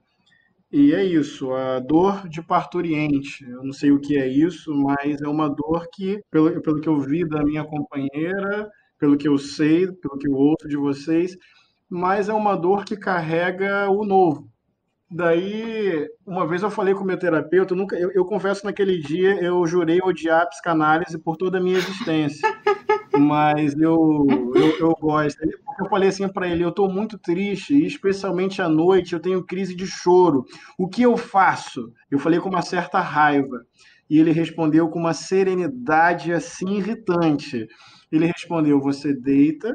E é isso, a dor de parturiente. Eu não sei o que é isso, mas é uma dor que, pelo, pelo que eu vi da minha companheira, pelo que eu sei, pelo que eu ouço de vocês, mas é uma dor que carrega o novo. Daí, uma vez eu falei com meu terapeuta, eu, nunca, eu, eu confesso naquele dia eu jurei odiar a psicanálise por toda a minha existência. Mas eu, eu, eu gosto. Eu falei assim para ele: eu estou muito triste, especialmente à noite, eu tenho crise de choro. O que eu faço? Eu falei com uma certa raiva. E ele respondeu com uma serenidade assim irritante. Ele respondeu: Você deita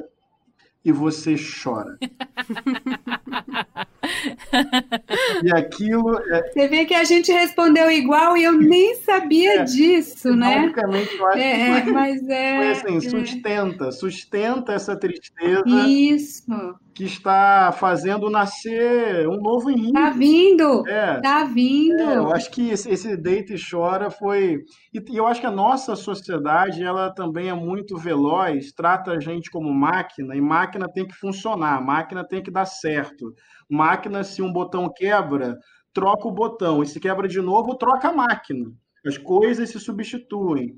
e você chora. e aquilo. É... Você vê que a gente respondeu igual e eu nem sabia é, disso, né? Basicamente, eu acho é, que foi, é, mas é, foi assim: é. sustenta, sustenta essa tristeza. Isso. Que está fazendo nascer um novo Henrique. Tá vindo! É. Tá vindo! É, eu acho que esse, esse deita e chora foi. E, e eu acho que a nossa sociedade, ela também é muito veloz, trata a gente como máquina, e máquina tem que funcionar, máquina tem que dar certo. Máquina, se um botão quebra, troca o botão. E se quebra de novo, troca a máquina. As coisas se substituem.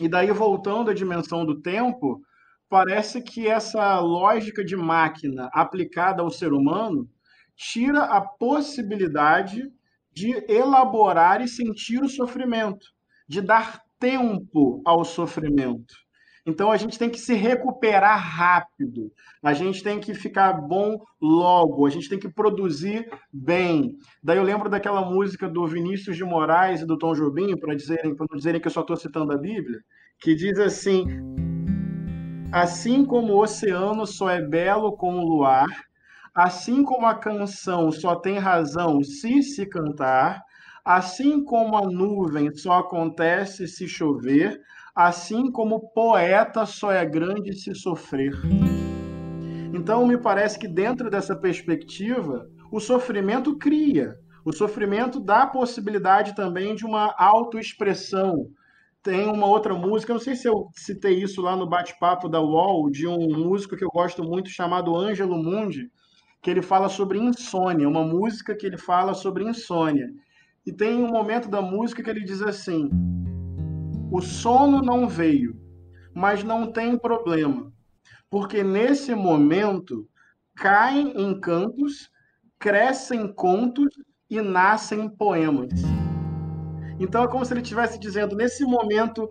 E daí, voltando à dimensão do tempo, parece que essa lógica de máquina aplicada ao ser humano tira a possibilidade de elaborar e sentir o sofrimento, de dar tempo ao sofrimento. Então a gente tem que se recuperar rápido, a gente tem que ficar bom logo, a gente tem que produzir bem. Daí eu lembro daquela música do Vinícius de Moraes e do Tom Jobim, para dizerem, para não dizerem que eu só estou citando a Bíblia, que diz assim: Assim como o oceano só é belo com o luar, assim como a canção só tem razão se se cantar, assim como a nuvem só acontece se chover, assim como o poeta só é grande se sofrer. Então, me parece que dentro dessa perspectiva, o sofrimento cria. O sofrimento dá a possibilidade também de uma autoexpressão. Tem uma outra música, não sei se eu citei isso lá no bate-papo da UOL, de um músico que eu gosto muito chamado Ângelo Mundi, que ele fala sobre insônia, uma música que ele fala sobre insônia. E tem um momento da música que ele diz assim: o sono não veio, mas não tem problema, porque nesse momento caem encantos, crescem contos e nascem poemas. Então é como se ele estivesse dizendo, nesse momento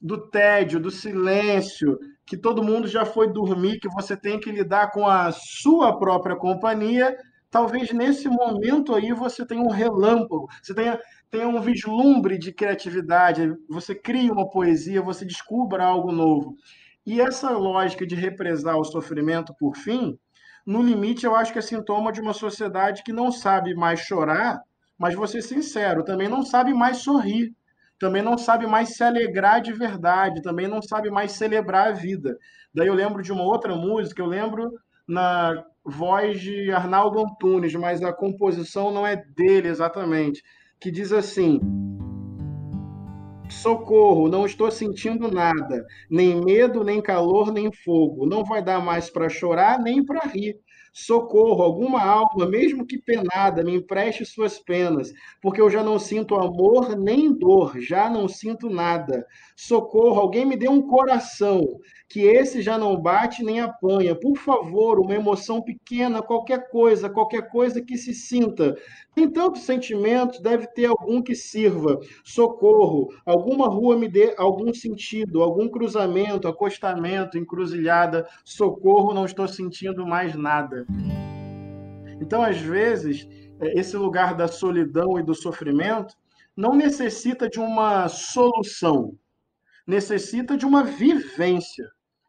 do tédio, do silêncio, que todo mundo já foi dormir, que você tem que lidar com a sua própria companhia, talvez nesse momento aí você tenha um relâmpago, você tenha tenha um vislumbre de criatividade, você cria uma poesia, você descubra algo novo. E essa lógica de represar o sofrimento por fim, no limite, eu acho que é sintoma de uma sociedade que não sabe mais chorar, mas vou ser sincero, também não sabe mais sorrir, também não sabe mais se alegrar de verdade, também não sabe mais celebrar a vida. Daí eu lembro de uma outra música, eu lembro na voz de Arnaldo Antunes, mas a composição não é dele exatamente que diz assim: Socorro, não estou sentindo nada, nem medo, nem calor, nem fogo. Não vai dar mais para chorar nem para rir. Socorro, alguma alma, mesmo que penada, me empreste suas penas, porque eu já não sinto amor nem dor, já não sinto nada. Socorro, alguém me dê um coração, que esse já não bate nem apanha. Por favor, uma emoção pequena, qualquer coisa, qualquer coisa que se sinta. Tem tantos sentimentos, deve ter algum que sirva. Socorro, alguma rua me dê algum sentido, algum cruzamento, acostamento, encruzilhada. Socorro, não estou sentindo mais nada. Então, às vezes, é, esse lugar da solidão e do sofrimento não necessita de uma solução, necessita de uma vivência.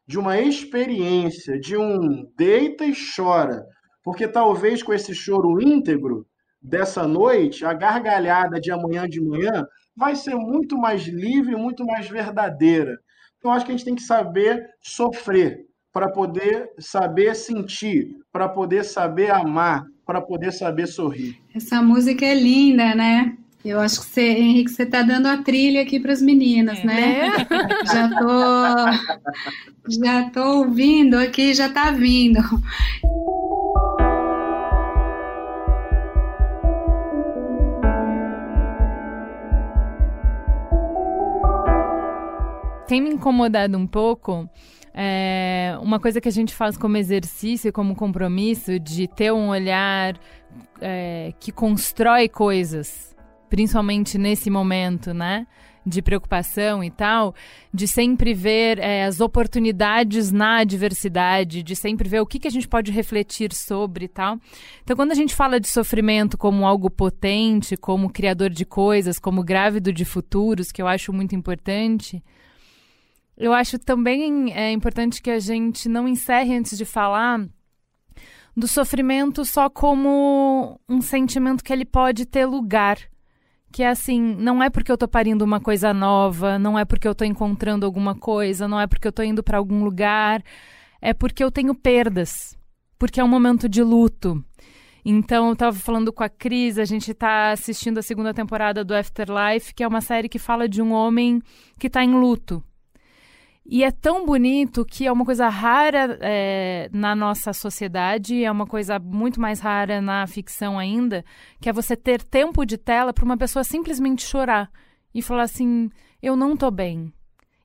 de uma experiência, de um deita e chora, porque talvez com esse choro íntegro dessa noite, a gargalhada de amanhã de manhã vai ser muito mais livre, muito mais verdadeira. Então, acho que a gente tem que saber sofrer para poder saber sentir, para poder saber amar, para poder saber sorrir. Essa música é linda, né? Eu acho que você, Henrique, você está dando a trilha aqui para as meninas, é, né? né? já tô, já tô ouvindo aqui, já está vindo. Tem me incomodado um pouco é, uma coisa que a gente faz como exercício, como compromisso, de ter um olhar é, que constrói coisas principalmente nesse momento, né? De preocupação e tal, de sempre ver é, as oportunidades na adversidade, de sempre ver o que, que a gente pode refletir sobre e tal. Então, quando a gente fala de sofrimento como algo potente, como criador de coisas, como grávido de futuros, que eu acho muito importante, eu acho também é importante que a gente não encerre antes de falar do sofrimento só como um sentimento que ele pode ter lugar que é assim, não é porque eu tô parindo uma coisa nova, não é porque eu tô encontrando alguma coisa, não é porque eu tô indo para algum lugar, é porque eu tenho perdas, porque é um momento de luto. Então, eu tava falando com a Cris, a gente tá assistindo a segunda temporada do Afterlife, que é uma série que fala de um homem que tá em luto. E é tão bonito que é uma coisa rara é, na nossa sociedade, é uma coisa muito mais rara na ficção ainda, que é você ter tempo de tela para uma pessoa simplesmente chorar e falar assim: eu não tô bem.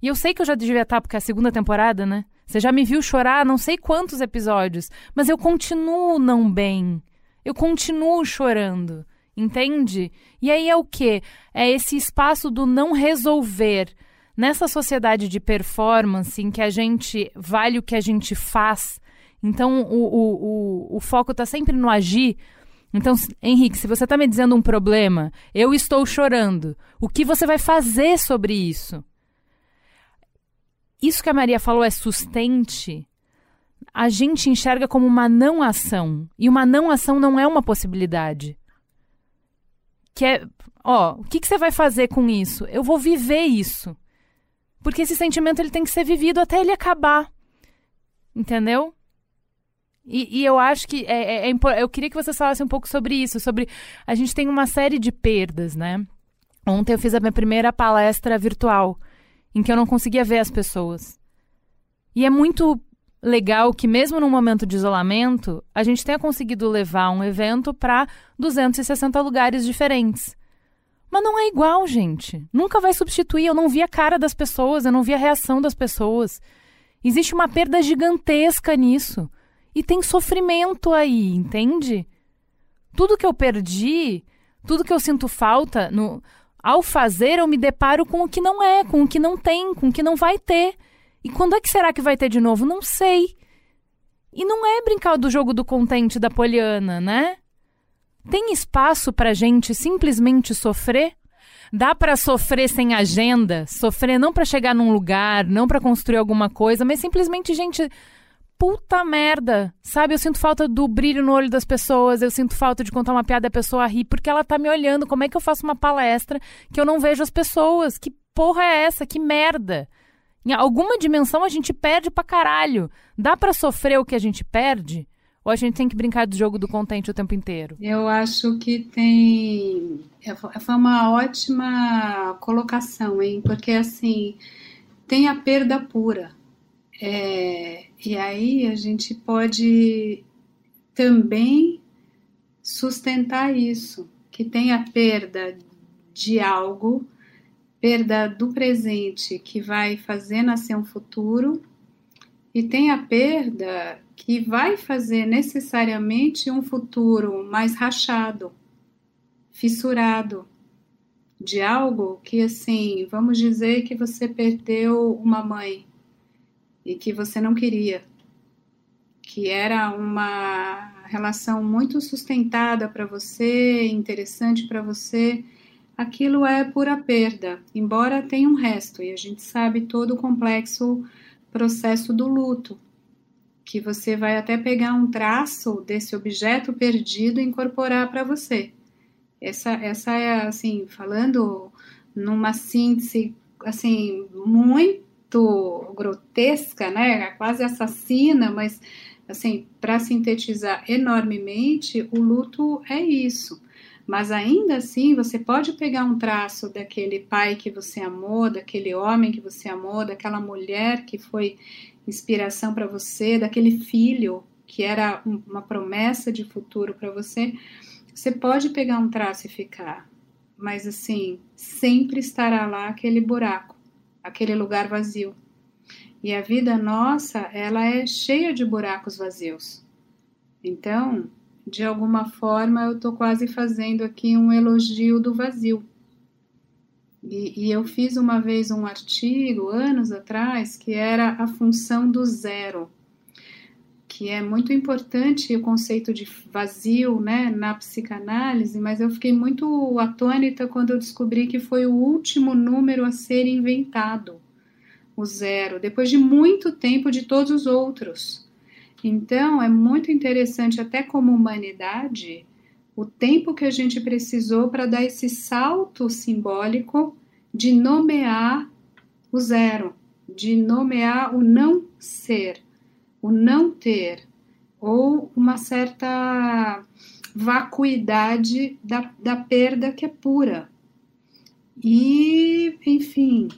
E eu sei que eu já devia estar, porque é a segunda temporada, né? Você já me viu chorar não sei quantos episódios, mas eu continuo não bem. Eu continuo chorando, entende? E aí é o quê? É esse espaço do não resolver nessa sociedade de performance em que a gente vale o que a gente faz, então o, o, o, o foco está sempre no agir. Então, Henrique, se você está me dizendo um problema, eu estou chorando. O que você vai fazer sobre isso? Isso que a Maria falou é sustente. A gente enxerga como uma não ação. E uma não ação não é uma possibilidade. Que é, ó, o que, que você vai fazer com isso? Eu vou viver isso. Porque esse sentimento ele tem que ser vivido até ele acabar. Entendeu? E, e eu acho que é, é, é, eu queria que você falasse um pouco sobre isso, sobre a gente tem uma série de perdas, né? Ontem eu fiz a minha primeira palestra virtual, em que eu não conseguia ver as pessoas. E é muito legal que mesmo num momento de isolamento, a gente tenha conseguido levar um evento para 260 lugares diferentes. Mas não é igual, gente. Nunca vai substituir. Eu não vi a cara das pessoas, eu não vi a reação das pessoas. Existe uma perda gigantesca nisso. E tem sofrimento aí, entende? Tudo que eu perdi, tudo que eu sinto falta, no, ao fazer eu me deparo com o que não é, com o que não tem, com o que não vai ter. E quando é que será que vai ter de novo? Não sei. E não é brincar do jogo do contente da Poliana, né? Tem espaço para gente simplesmente sofrer? Dá para sofrer sem agenda? Sofrer não para chegar num lugar, não para construir alguma coisa, mas simplesmente, gente, puta merda. Sabe, eu sinto falta do brilho no olho das pessoas, eu sinto falta de contar uma piada e a pessoa rir, porque ela tá me olhando. Como é que eu faço uma palestra que eu não vejo as pessoas? Que porra é essa? Que merda. Em alguma dimensão a gente perde pra caralho. Dá para sofrer o que a gente perde? Ou a gente tem que brincar do jogo do contente o tempo inteiro? Eu acho que tem. É, foi uma ótima colocação, hein? Porque assim, tem a perda pura. É... E aí a gente pode também sustentar isso, que tem a perda de algo, perda do presente que vai fazer nascer um futuro, e tem a perda que vai fazer necessariamente um futuro mais rachado, fissurado, de algo que, assim, vamos dizer que você perdeu uma mãe e que você não queria, que era uma relação muito sustentada para você, interessante para você, aquilo é pura perda, embora tenha um resto, e a gente sabe todo o complexo processo do luto, que você vai até pegar um traço desse objeto perdido e incorporar para você. Essa, essa é, assim, falando numa síntese, assim, muito grotesca, né? Quase assassina, mas, assim, para sintetizar enormemente, o luto é isso. Mas ainda assim, você pode pegar um traço daquele pai que você amou, daquele homem que você amou, daquela mulher que foi inspiração para você, daquele filho que era uma promessa de futuro para você. Você pode pegar um traço e ficar, mas assim, sempre estará lá aquele buraco, aquele lugar vazio. E a vida nossa, ela é cheia de buracos vazios. Então, de alguma forma, eu estou quase fazendo aqui um elogio do vazio. E, e, eu fiz uma vez um artigo, anos atrás, que era a função do zero, que é muito importante o conceito de vazio né, na psicanálise, mas eu fiquei muito atônita quando eu descobri que foi o último número a ser inventado, o zero, depois de muito tempo de todos os outros. Então, é muito interessante, até como humanidade, o tempo que a gente precisou para dar esse salto simbólico de nomear o zero, de nomear o não ser, o não ter, ou uma certa vacuidade da, da perda que é pura. E, enfim,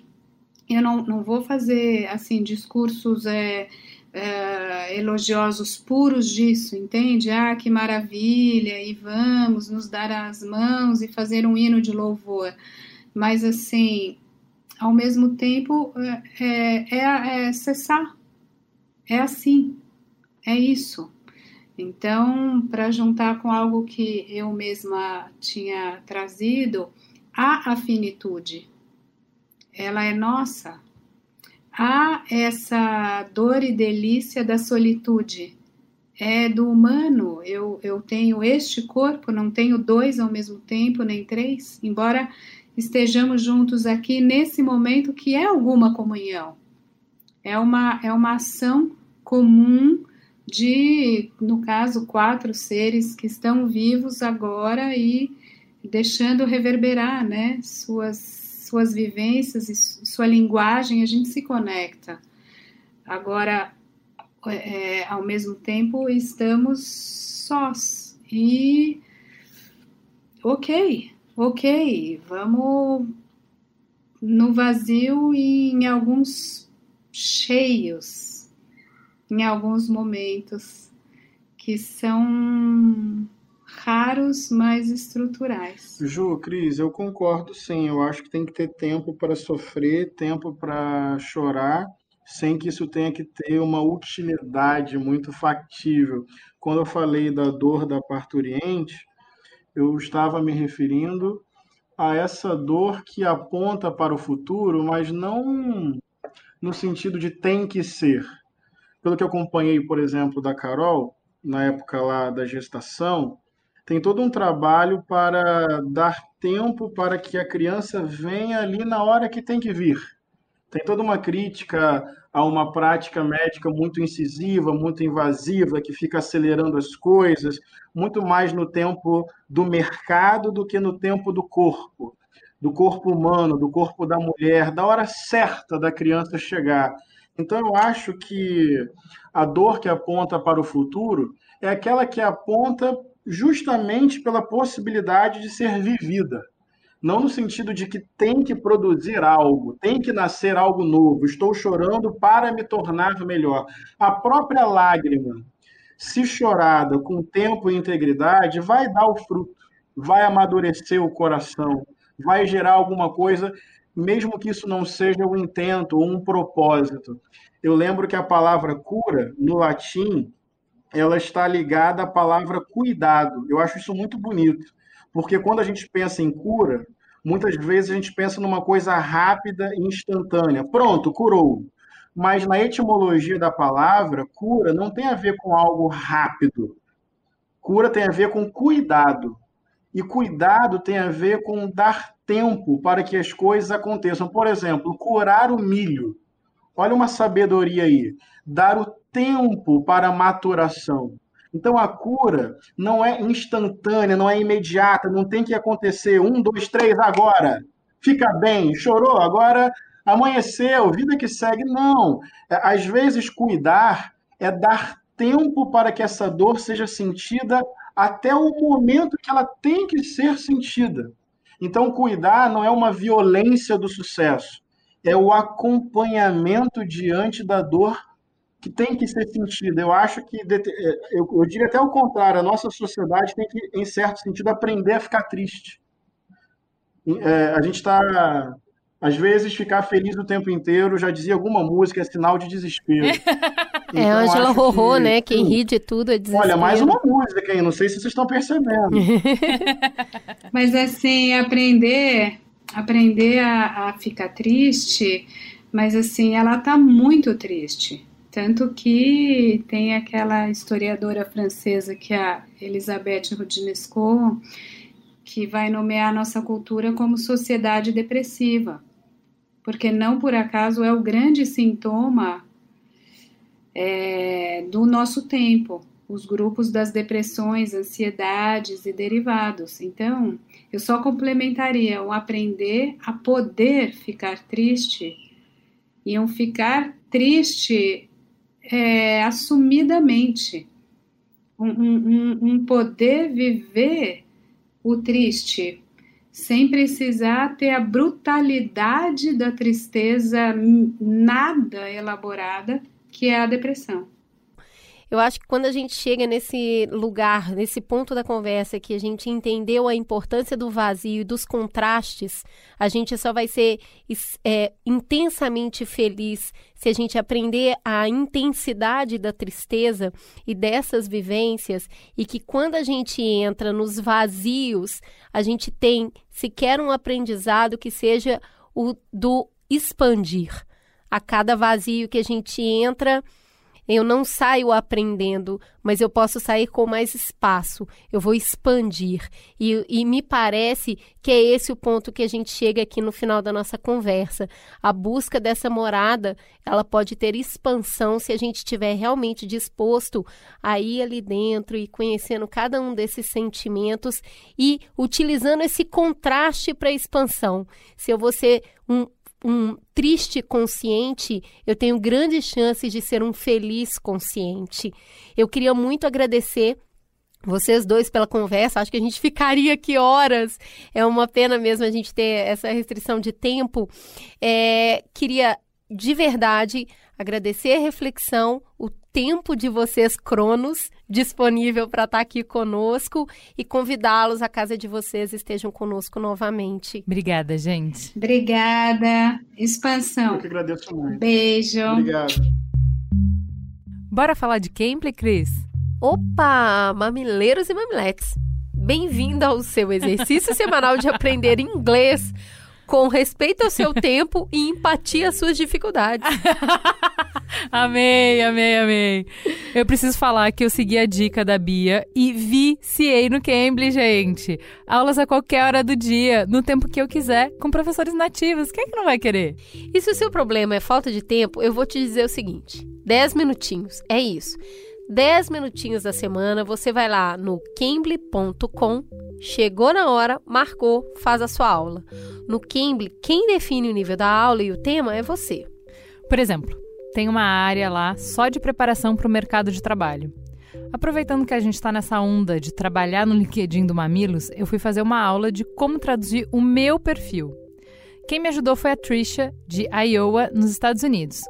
eu não, não vou fazer assim discursos é, é, elogiosos puros disso, entende? Ah, que maravilha, e vamos nos dar as mãos e fazer um hino de louvor. Mas, assim, ao mesmo tempo, é, é, é cessar. É assim, é isso. Então, para juntar com algo que eu mesma tinha trazido, a afinitude, ela é nossa, Há essa dor e delícia da solitude. É do humano. Eu, eu tenho este corpo, não tenho dois ao mesmo tempo, nem três, embora estejamos juntos aqui nesse momento que é alguma comunhão. É uma, é uma ação comum de, no caso, quatro seres que estão vivos agora e deixando reverberar né, suas suas vivências e sua linguagem, a gente se conecta. Agora, é, ao mesmo tempo, estamos sós. E, ok, ok, vamos no vazio e em alguns cheios, em alguns momentos que são raros, mas estruturais. Ju, Cris, eu concordo sim. Eu acho que tem que ter tempo para sofrer, tempo para chorar, sem que isso tenha que ter uma utilidade muito factível. Quando eu falei da dor da parturiente, eu estava me referindo a essa dor que aponta para o futuro, mas não no sentido de tem que ser. Pelo que eu acompanhei, por exemplo, da Carol, na época lá da gestação, tem todo um trabalho para dar tempo para que a criança venha ali na hora que tem que vir. Tem toda uma crítica a uma prática médica muito incisiva, muito invasiva, que fica acelerando as coisas, muito mais no tempo do mercado do que no tempo do corpo, do corpo humano, do corpo da mulher, da hora certa da criança chegar. Então, eu acho que a dor que aponta para o futuro é aquela que aponta justamente pela possibilidade de ser vivida. Não no sentido de que tem que produzir algo, tem que nascer algo novo, estou chorando para me tornar melhor. A própria lágrima, se chorada com tempo e integridade, vai dar o fruto, vai amadurecer o coração, vai gerar alguma coisa, mesmo que isso não seja um intento ou um propósito. Eu lembro que a palavra cura, no latim, ela está ligada à palavra cuidado. Eu acho isso muito bonito, porque quando a gente pensa em cura, muitas vezes a gente pensa numa coisa rápida e instantânea. Pronto, curou. Mas na etimologia da palavra, cura não tem a ver com algo rápido. Cura tem a ver com cuidado. E cuidado tem a ver com dar tempo para que as coisas aconteçam. Por exemplo, curar o milho. Olha uma sabedoria aí. Dar o tempo para maturação. Então a cura não é instantânea, não é imediata, não tem que acontecer um, dois, três agora. Fica bem, chorou, agora amanheceu, vida que segue. Não. É, às vezes, cuidar é dar tempo para que essa dor seja sentida até o momento que ela tem que ser sentida. Então, cuidar não é uma violência do sucesso, é o acompanhamento diante da dor que tem que ser sentida. Eu acho que, é, eu, eu diria até o contrário, a nossa sociedade tem que, em certo sentido, aprender a ficar triste. É, a gente está às vezes, ficar feliz o tempo inteiro, já dizia alguma música, é sinal de desespero. É, então, é, Angela Rorô, que, né? Quem ri de tudo é desespero. Olha, mais uma música aí, não sei se vocês estão percebendo. Mas, assim, aprender, aprender a, a ficar triste, mas, assim, ela está muito triste. Tanto que tem aquela historiadora francesa que é a Elisabeth Rudinesco, que vai nomear nossa cultura como sociedade depressiva porque não por acaso é o grande sintoma é, do nosso tempo, os grupos das depressões, ansiedades e derivados. Então, eu só complementaria o aprender a poder ficar triste e um ficar triste é, assumidamente, um, um, um poder viver o triste sem precisar ter a brutalidade da tristeza nada elaborada, que é a depressão. Eu acho que quando a gente chega nesse lugar, nesse ponto da conversa, que a gente entendeu a importância do vazio e dos contrastes, a gente só vai ser é, intensamente feliz se a gente aprender a intensidade da tristeza e dessas vivências, e que quando a gente entra nos vazios, a gente tem sequer um aprendizado que seja o do expandir. A cada vazio que a gente entra, eu não saio aprendendo, mas eu posso sair com mais espaço. Eu vou expandir. E, e, me parece que é esse o ponto que a gente chega aqui no final da nossa conversa. A busca dessa morada, ela pode ter expansão se a gente estiver realmente disposto a ir ali dentro e conhecendo cada um desses sentimentos e utilizando esse contraste para expansão. Se eu vou ser um um triste consciente, eu tenho grandes chances de ser um feliz consciente. Eu queria muito agradecer vocês dois pela conversa. Acho que a gente ficaria aqui horas. É uma pena mesmo a gente ter essa restrição de tempo. É, queria de verdade agradecer a reflexão, o tempo de vocês, Cronos, disponível para estar tá aqui conosco e convidá-los à casa de vocês estejam conosco novamente. Obrigada, gente. Obrigada. Expansão. Eu que agradeço muito. Beijo. Obrigado. Bora falar de Cambly, Cris? Opa, mamileiros e mamiletes. Bem-vindo ao seu exercício semanal de aprender inglês com respeito ao seu tempo e empatia às suas dificuldades. amei, amei, amei. Eu preciso falar que eu segui a dica da Bia e viciei no Cambly, gente. Aulas a qualquer hora do dia, no tempo que eu quiser, com professores nativos. Quem é que não vai querer? E se o seu problema é falta de tempo, eu vou te dizer o seguinte: 10 minutinhos, é isso. 10 minutinhos da semana, você vai lá no cambly.com, chegou na hora, marcou, faz a sua aula. No Cambly, quem define o nível da aula e o tema é você. Por exemplo, tem uma área lá só de preparação para o mercado de trabalho. Aproveitando que a gente está nessa onda de trabalhar no LinkedIn do Mamilos, eu fui fazer uma aula de como traduzir o meu perfil. Quem me ajudou foi a Trisha, de Iowa, nos Estados Unidos.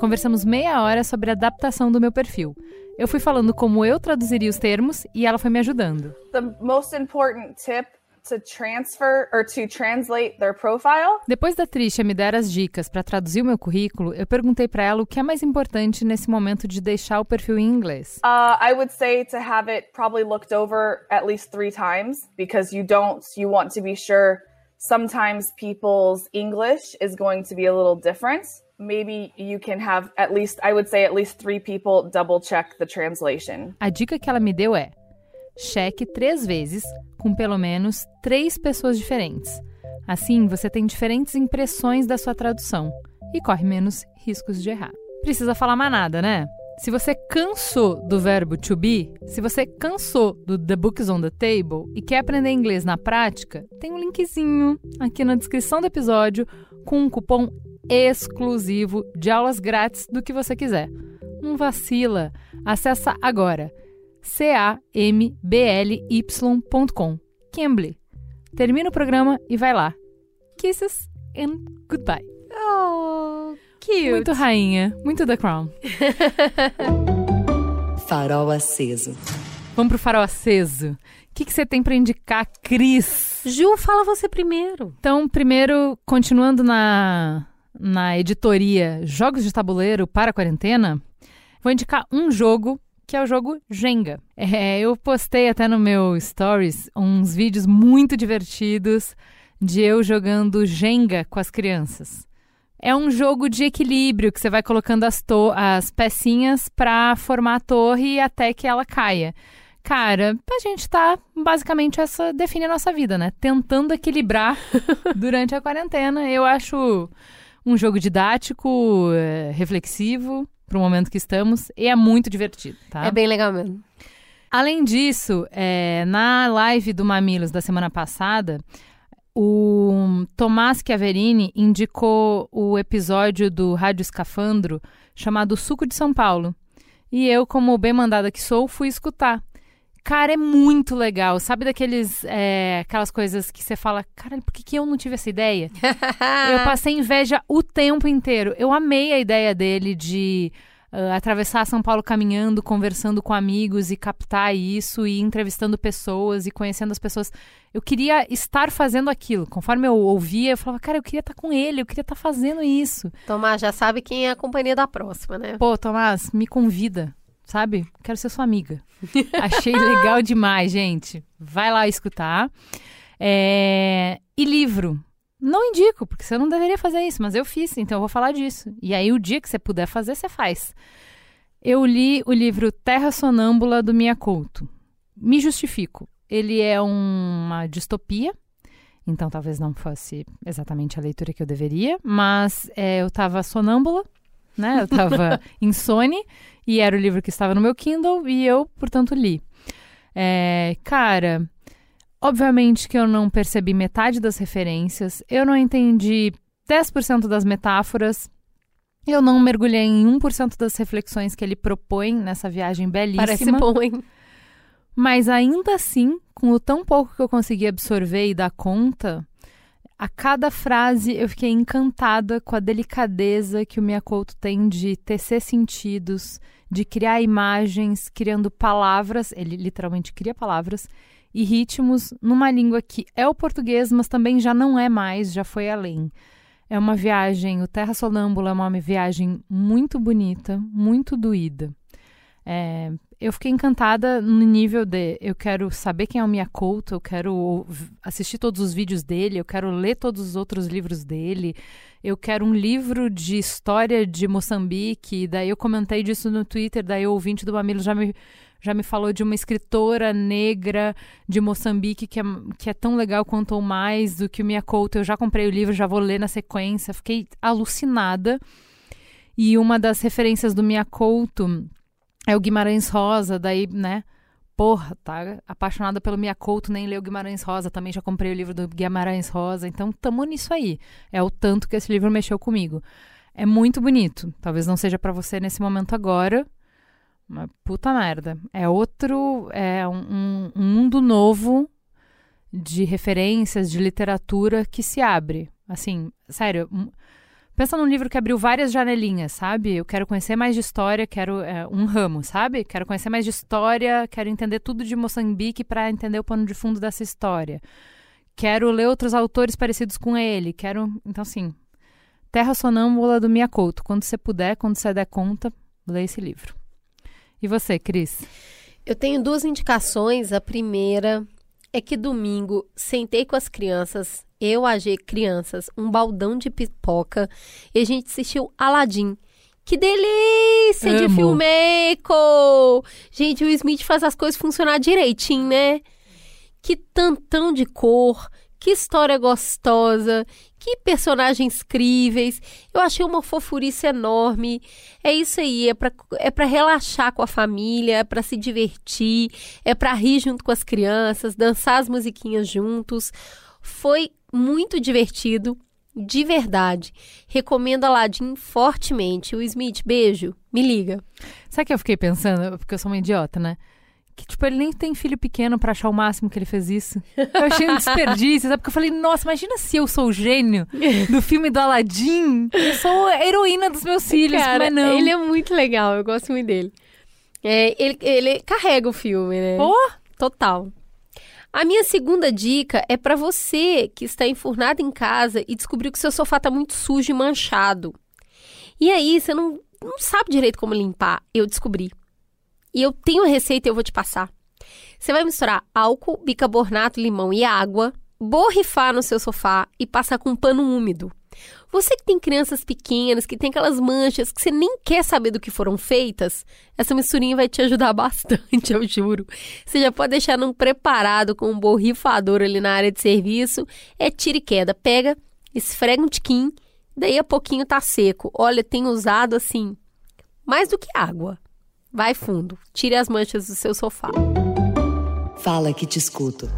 Conversamos meia hora sobre a adaptação do meu perfil. Eu fui falando como eu traduziria os termos e ela foi me ajudando. The most important tip to transfer or to translate their profile. Depois da Trisha me dar as dicas para traduzir o meu currículo, eu perguntei para ela o que é mais importante nesse momento de deixar o perfil em inglês. Uh, I would say to have it probably looked over at least three times because you don't you want to be sure sometimes people's English is going to be a little different. Maybe you can have at least, I would say, at least three people double check the translation. A dica que ela me deu é: cheque três vezes com pelo menos três pessoas diferentes. Assim, você tem diferentes impressões da sua tradução e corre menos riscos de errar. Precisa falar mais nada, né? Se você cansou do verbo to be, se você cansou do The Books on the Table e quer aprender inglês na prática, tem um linkzinho aqui na descrição do episódio com um cupom exclusivo de aulas grátis do que você quiser. Não vacila. Acessa agora cambly.com. Cambly. Termina o programa e vai lá. Kisses and goodbye. Oh, cute. Muito rainha, muito The Crown. Farol aceso. Vamos pro farol aceso. O que, que você tem para indicar, Cris? Ju, fala você primeiro. Então, primeiro, continuando na, na editoria Jogos de Tabuleiro para a Quarentena, vou indicar um jogo que é o jogo Jenga. É, eu postei até no meu Stories uns vídeos muito divertidos de eu jogando Jenga com as crianças. É um jogo de equilíbrio que você vai colocando as, as pecinhas para formar a torre até que ela caia. Cara, a gente tá basicamente essa define a nossa vida, né? Tentando equilibrar durante a quarentena. Eu acho um jogo didático, eh, reflexivo para o momento que estamos e é muito divertido, tá? É bem legal mesmo. Além disso, é, na live do Mamilos da semana passada, o Tomás Chiaverini indicou o episódio do Rádio Escafandro chamado Suco de São Paulo. E eu, como bem mandada que sou, fui escutar. Cara, é muito legal. Sabe daqueles é, aquelas coisas que você fala, cara, por que, que eu não tive essa ideia? eu passei inveja o tempo inteiro. Eu amei a ideia dele de uh, atravessar São Paulo caminhando, conversando com amigos e captar isso e entrevistando pessoas e conhecendo as pessoas. Eu queria estar fazendo aquilo. Conforme eu ouvia, eu falava, cara, eu queria estar com ele, eu queria estar fazendo isso. Tomás, já sabe quem é a companhia da próxima, né? Pô, Tomás, me convida, sabe? Quero ser sua amiga. Achei legal demais, gente. Vai lá escutar. É... E livro. Não indico, porque você não deveria fazer isso, mas eu fiz, então eu vou falar disso. E aí, o dia que você puder fazer, você faz. Eu li o livro Terra Sonâmbula do Mia Couto. Me justifico. Ele é uma distopia, então talvez não fosse exatamente a leitura que eu deveria, mas é, eu estava sonâmbula, né? Eu estava insone e era o livro que estava no meu Kindle e eu, portanto, li. É, cara, Obviamente que eu não percebi metade das referências, eu não entendi 10% das metáforas, eu não mergulhei em 1% das reflexões que ele propõe nessa viagem belíssima. Parece bom, hein? Mas ainda assim, com o tão pouco que eu consegui absorver e dar conta, a cada frase eu fiquei encantada com a delicadeza que o Miyakoto tem de tecer sentidos, de criar imagens, criando palavras, ele literalmente cria palavras, e ritmos numa língua que é o português, mas também já não é mais, já foi além. É uma viagem, o Terra Sonâmbula é uma viagem muito bonita, muito doída. É, eu fiquei encantada no nível de eu quero saber quem é o Miyakoto, eu quero assistir todos os vídeos dele, eu quero ler todos os outros livros dele, eu quero um livro de história de Moçambique, daí eu comentei disso no Twitter, daí o ouvinte do Mamilo já me já me falou de uma escritora negra de Moçambique que é, que é tão legal quanto ou mais do que o Mia Couto. Eu já comprei o livro, já vou ler na sequência. Fiquei alucinada. E uma das referências do Mia Couto é o Guimarães Rosa, daí, né? Porra, tá apaixonada pelo Mia Couto, nem leu Guimarães Rosa, também já comprei o livro do Guimarães Rosa, então tamo nisso aí. É o tanto que esse livro mexeu comigo. É muito bonito. Talvez não seja para você nesse momento agora, uma puta merda. É outro. É um, um mundo novo de referências, de literatura que se abre. Assim, sério. Pensa num livro que abriu várias janelinhas, sabe? Eu quero conhecer mais de história, quero é, um ramo, sabe? Quero conhecer mais de história, quero entender tudo de Moçambique para entender o pano de fundo dessa história. Quero ler outros autores parecidos com ele, quero, então assim, Terra Sonâmbula do Miyakoto. Quando você puder, quando você der conta, lê esse livro. E você, Cris? Eu tenho duas indicações. A primeira é que domingo sentei com as crianças, eu, a G, crianças, um baldão de pipoca e a gente assistiu Aladdin. Que delícia Amo. de filmeco! Gente, o Smith faz as coisas funcionar direitinho, né? Que tantão de cor, Que história gostosa, que personagens críveis. Eu achei uma fofurice enorme. É isso aí, é para é pra relaxar com a família, é para se divertir, é para rir junto com as crianças, dançar as musiquinhas juntos. Foi muito divertido, de verdade. Recomendo Aladdin fortemente. O Smith, beijo, me liga. Sabe o que eu fiquei pensando? Porque eu sou uma idiota, né? Que, tipo, ele nem tem filho pequeno pra achar o máximo que ele fez isso. Eu achei um desperdício, sabe? Porque eu falei, nossa, imagina se eu sou o gênio do filme do Aladdin. Eu sou a heroína dos meus filhos, Cara, mas não. ele é muito legal, eu gosto muito dele. É, ele, ele carrega o filme, né? Oh! Total. A minha segunda dica é pra você que está enfurnado em casa e descobriu que seu sofá tá muito sujo e manchado. E aí, você não, não sabe direito como limpar. Eu descobri. E eu tenho a receita e eu vou te passar. Você vai misturar álcool, bicarbonato, limão e água, borrifar no seu sofá e passar com um pano úmido. Você que tem crianças pequenas, que tem aquelas manchas, que você nem quer saber do que foram feitas, essa misturinha vai te ajudar bastante, eu juro. Você já pode deixar num preparado com um borrifador ali na área de serviço. É tira e queda. Pega, esfrega um tiquinho, daí a pouquinho tá seco. Olha, tem usado assim, mais do que água. Vai fundo, tire as manchas do seu sofá. Fala que te escuto.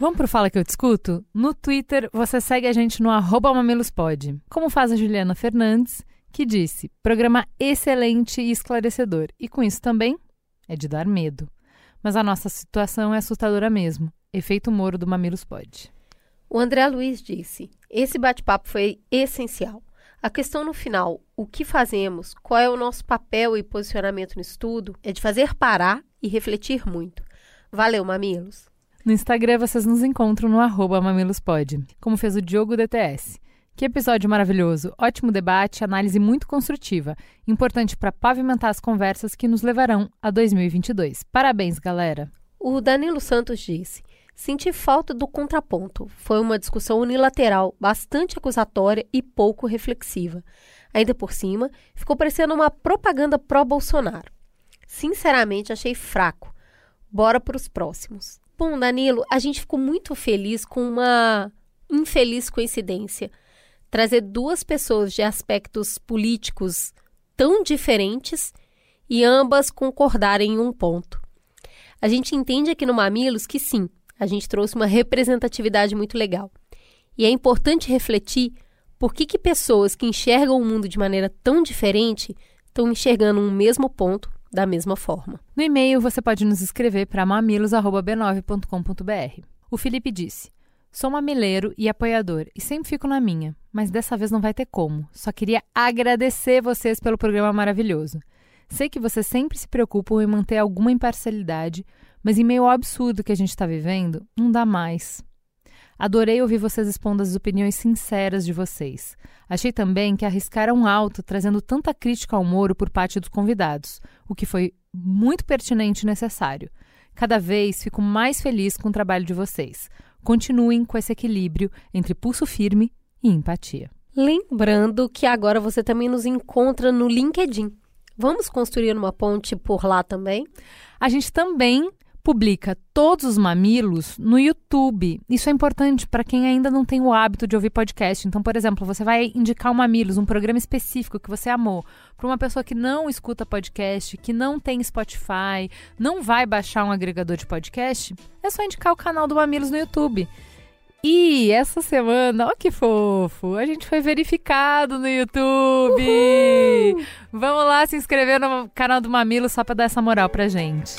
Vamos pro Fala Que Eu Discuto? No Twitter, você segue a gente no arroba mamilospod, como faz a Juliana Fernandes, que disse, programa excelente e esclarecedor. E com isso também é de dar medo. Mas a nossa situação é assustadora mesmo. Efeito Moro do Mamilos Pod. O André Luiz disse: esse bate-papo foi essencial. A questão no final, o que fazemos, qual é o nosso papel e posicionamento no estudo, é de fazer parar e refletir muito. Valeu, mamilos! No Instagram vocês nos encontram no arroba mamilospod, como fez o Diogo DTS. Que episódio maravilhoso, ótimo debate, análise muito construtiva, importante para pavimentar as conversas que nos levarão a 2022. Parabéns, galera! O Danilo Santos disse: Senti falta do contraponto. Foi uma discussão unilateral, bastante acusatória e pouco reflexiva. Ainda por cima, ficou parecendo uma propaganda pró-Bolsonaro. Sinceramente, achei fraco. Bora para os próximos. Bom, Danilo, a gente ficou muito feliz com uma infeliz coincidência. Trazer duas pessoas de aspectos políticos tão diferentes e ambas concordarem em um ponto. A gente entende aqui no Mamilos que sim, a gente trouxe uma representatividade muito legal. E é importante refletir por que, que pessoas que enxergam o mundo de maneira tão diferente estão enxergando um mesmo ponto da mesma forma. No e-mail você pode nos escrever para mamilos.b9.com.br. O Felipe disse: Sou mamileiro e apoiador e sempre fico na minha, mas dessa vez não vai ter como. Só queria agradecer vocês pelo programa maravilhoso. Sei que vocês sempre se preocupam em manter alguma imparcialidade, mas em meio ao absurdo que a gente está vivendo, não dá mais. Adorei ouvir vocês expondo as opiniões sinceras de vocês. Achei também que arriscaram alto trazendo tanta crítica ao Moro por parte dos convidados, o que foi muito pertinente e necessário. Cada vez fico mais feliz com o trabalho de vocês. Continuem com esse equilíbrio entre pulso firme e empatia. Lembrando que agora você também nos encontra no LinkedIn. Vamos construir uma ponte por lá também? A gente também publica todos os mamilos no YouTube. Isso é importante para quem ainda não tem o hábito de ouvir podcast. Então, por exemplo, você vai indicar o Mamilos, um programa específico que você amou, para uma pessoa que não escuta podcast, que não tem Spotify, não vai baixar um agregador de podcast, é só indicar o canal do Mamilos no YouTube. E essa semana, ó que fofo, a gente foi verificado no YouTube. Uhul! Vamos lá se inscrever no canal do Mamilo só para dar essa moral pra gente.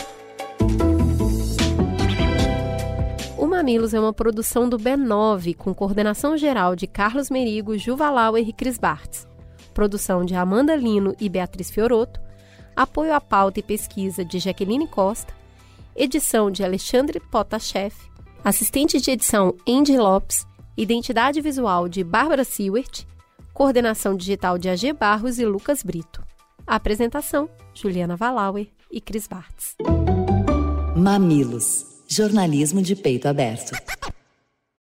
Mamilos é uma produção do B9, com coordenação geral de Carlos Merigo, Juva Lauer e Cris Bartz. Produção de Amanda Lino e Beatriz Fioroto. Apoio à pauta e pesquisa de Jaqueline Costa. Edição de Alexandre Potashev. Assistente de edição Andy Lopes. Identidade visual de Bárbara Sewert. Coordenação digital de AG Barros e Lucas Brito. apresentação: Juliana Valauer e Cris Bartz. Mamilos Jornalismo de peito aberto.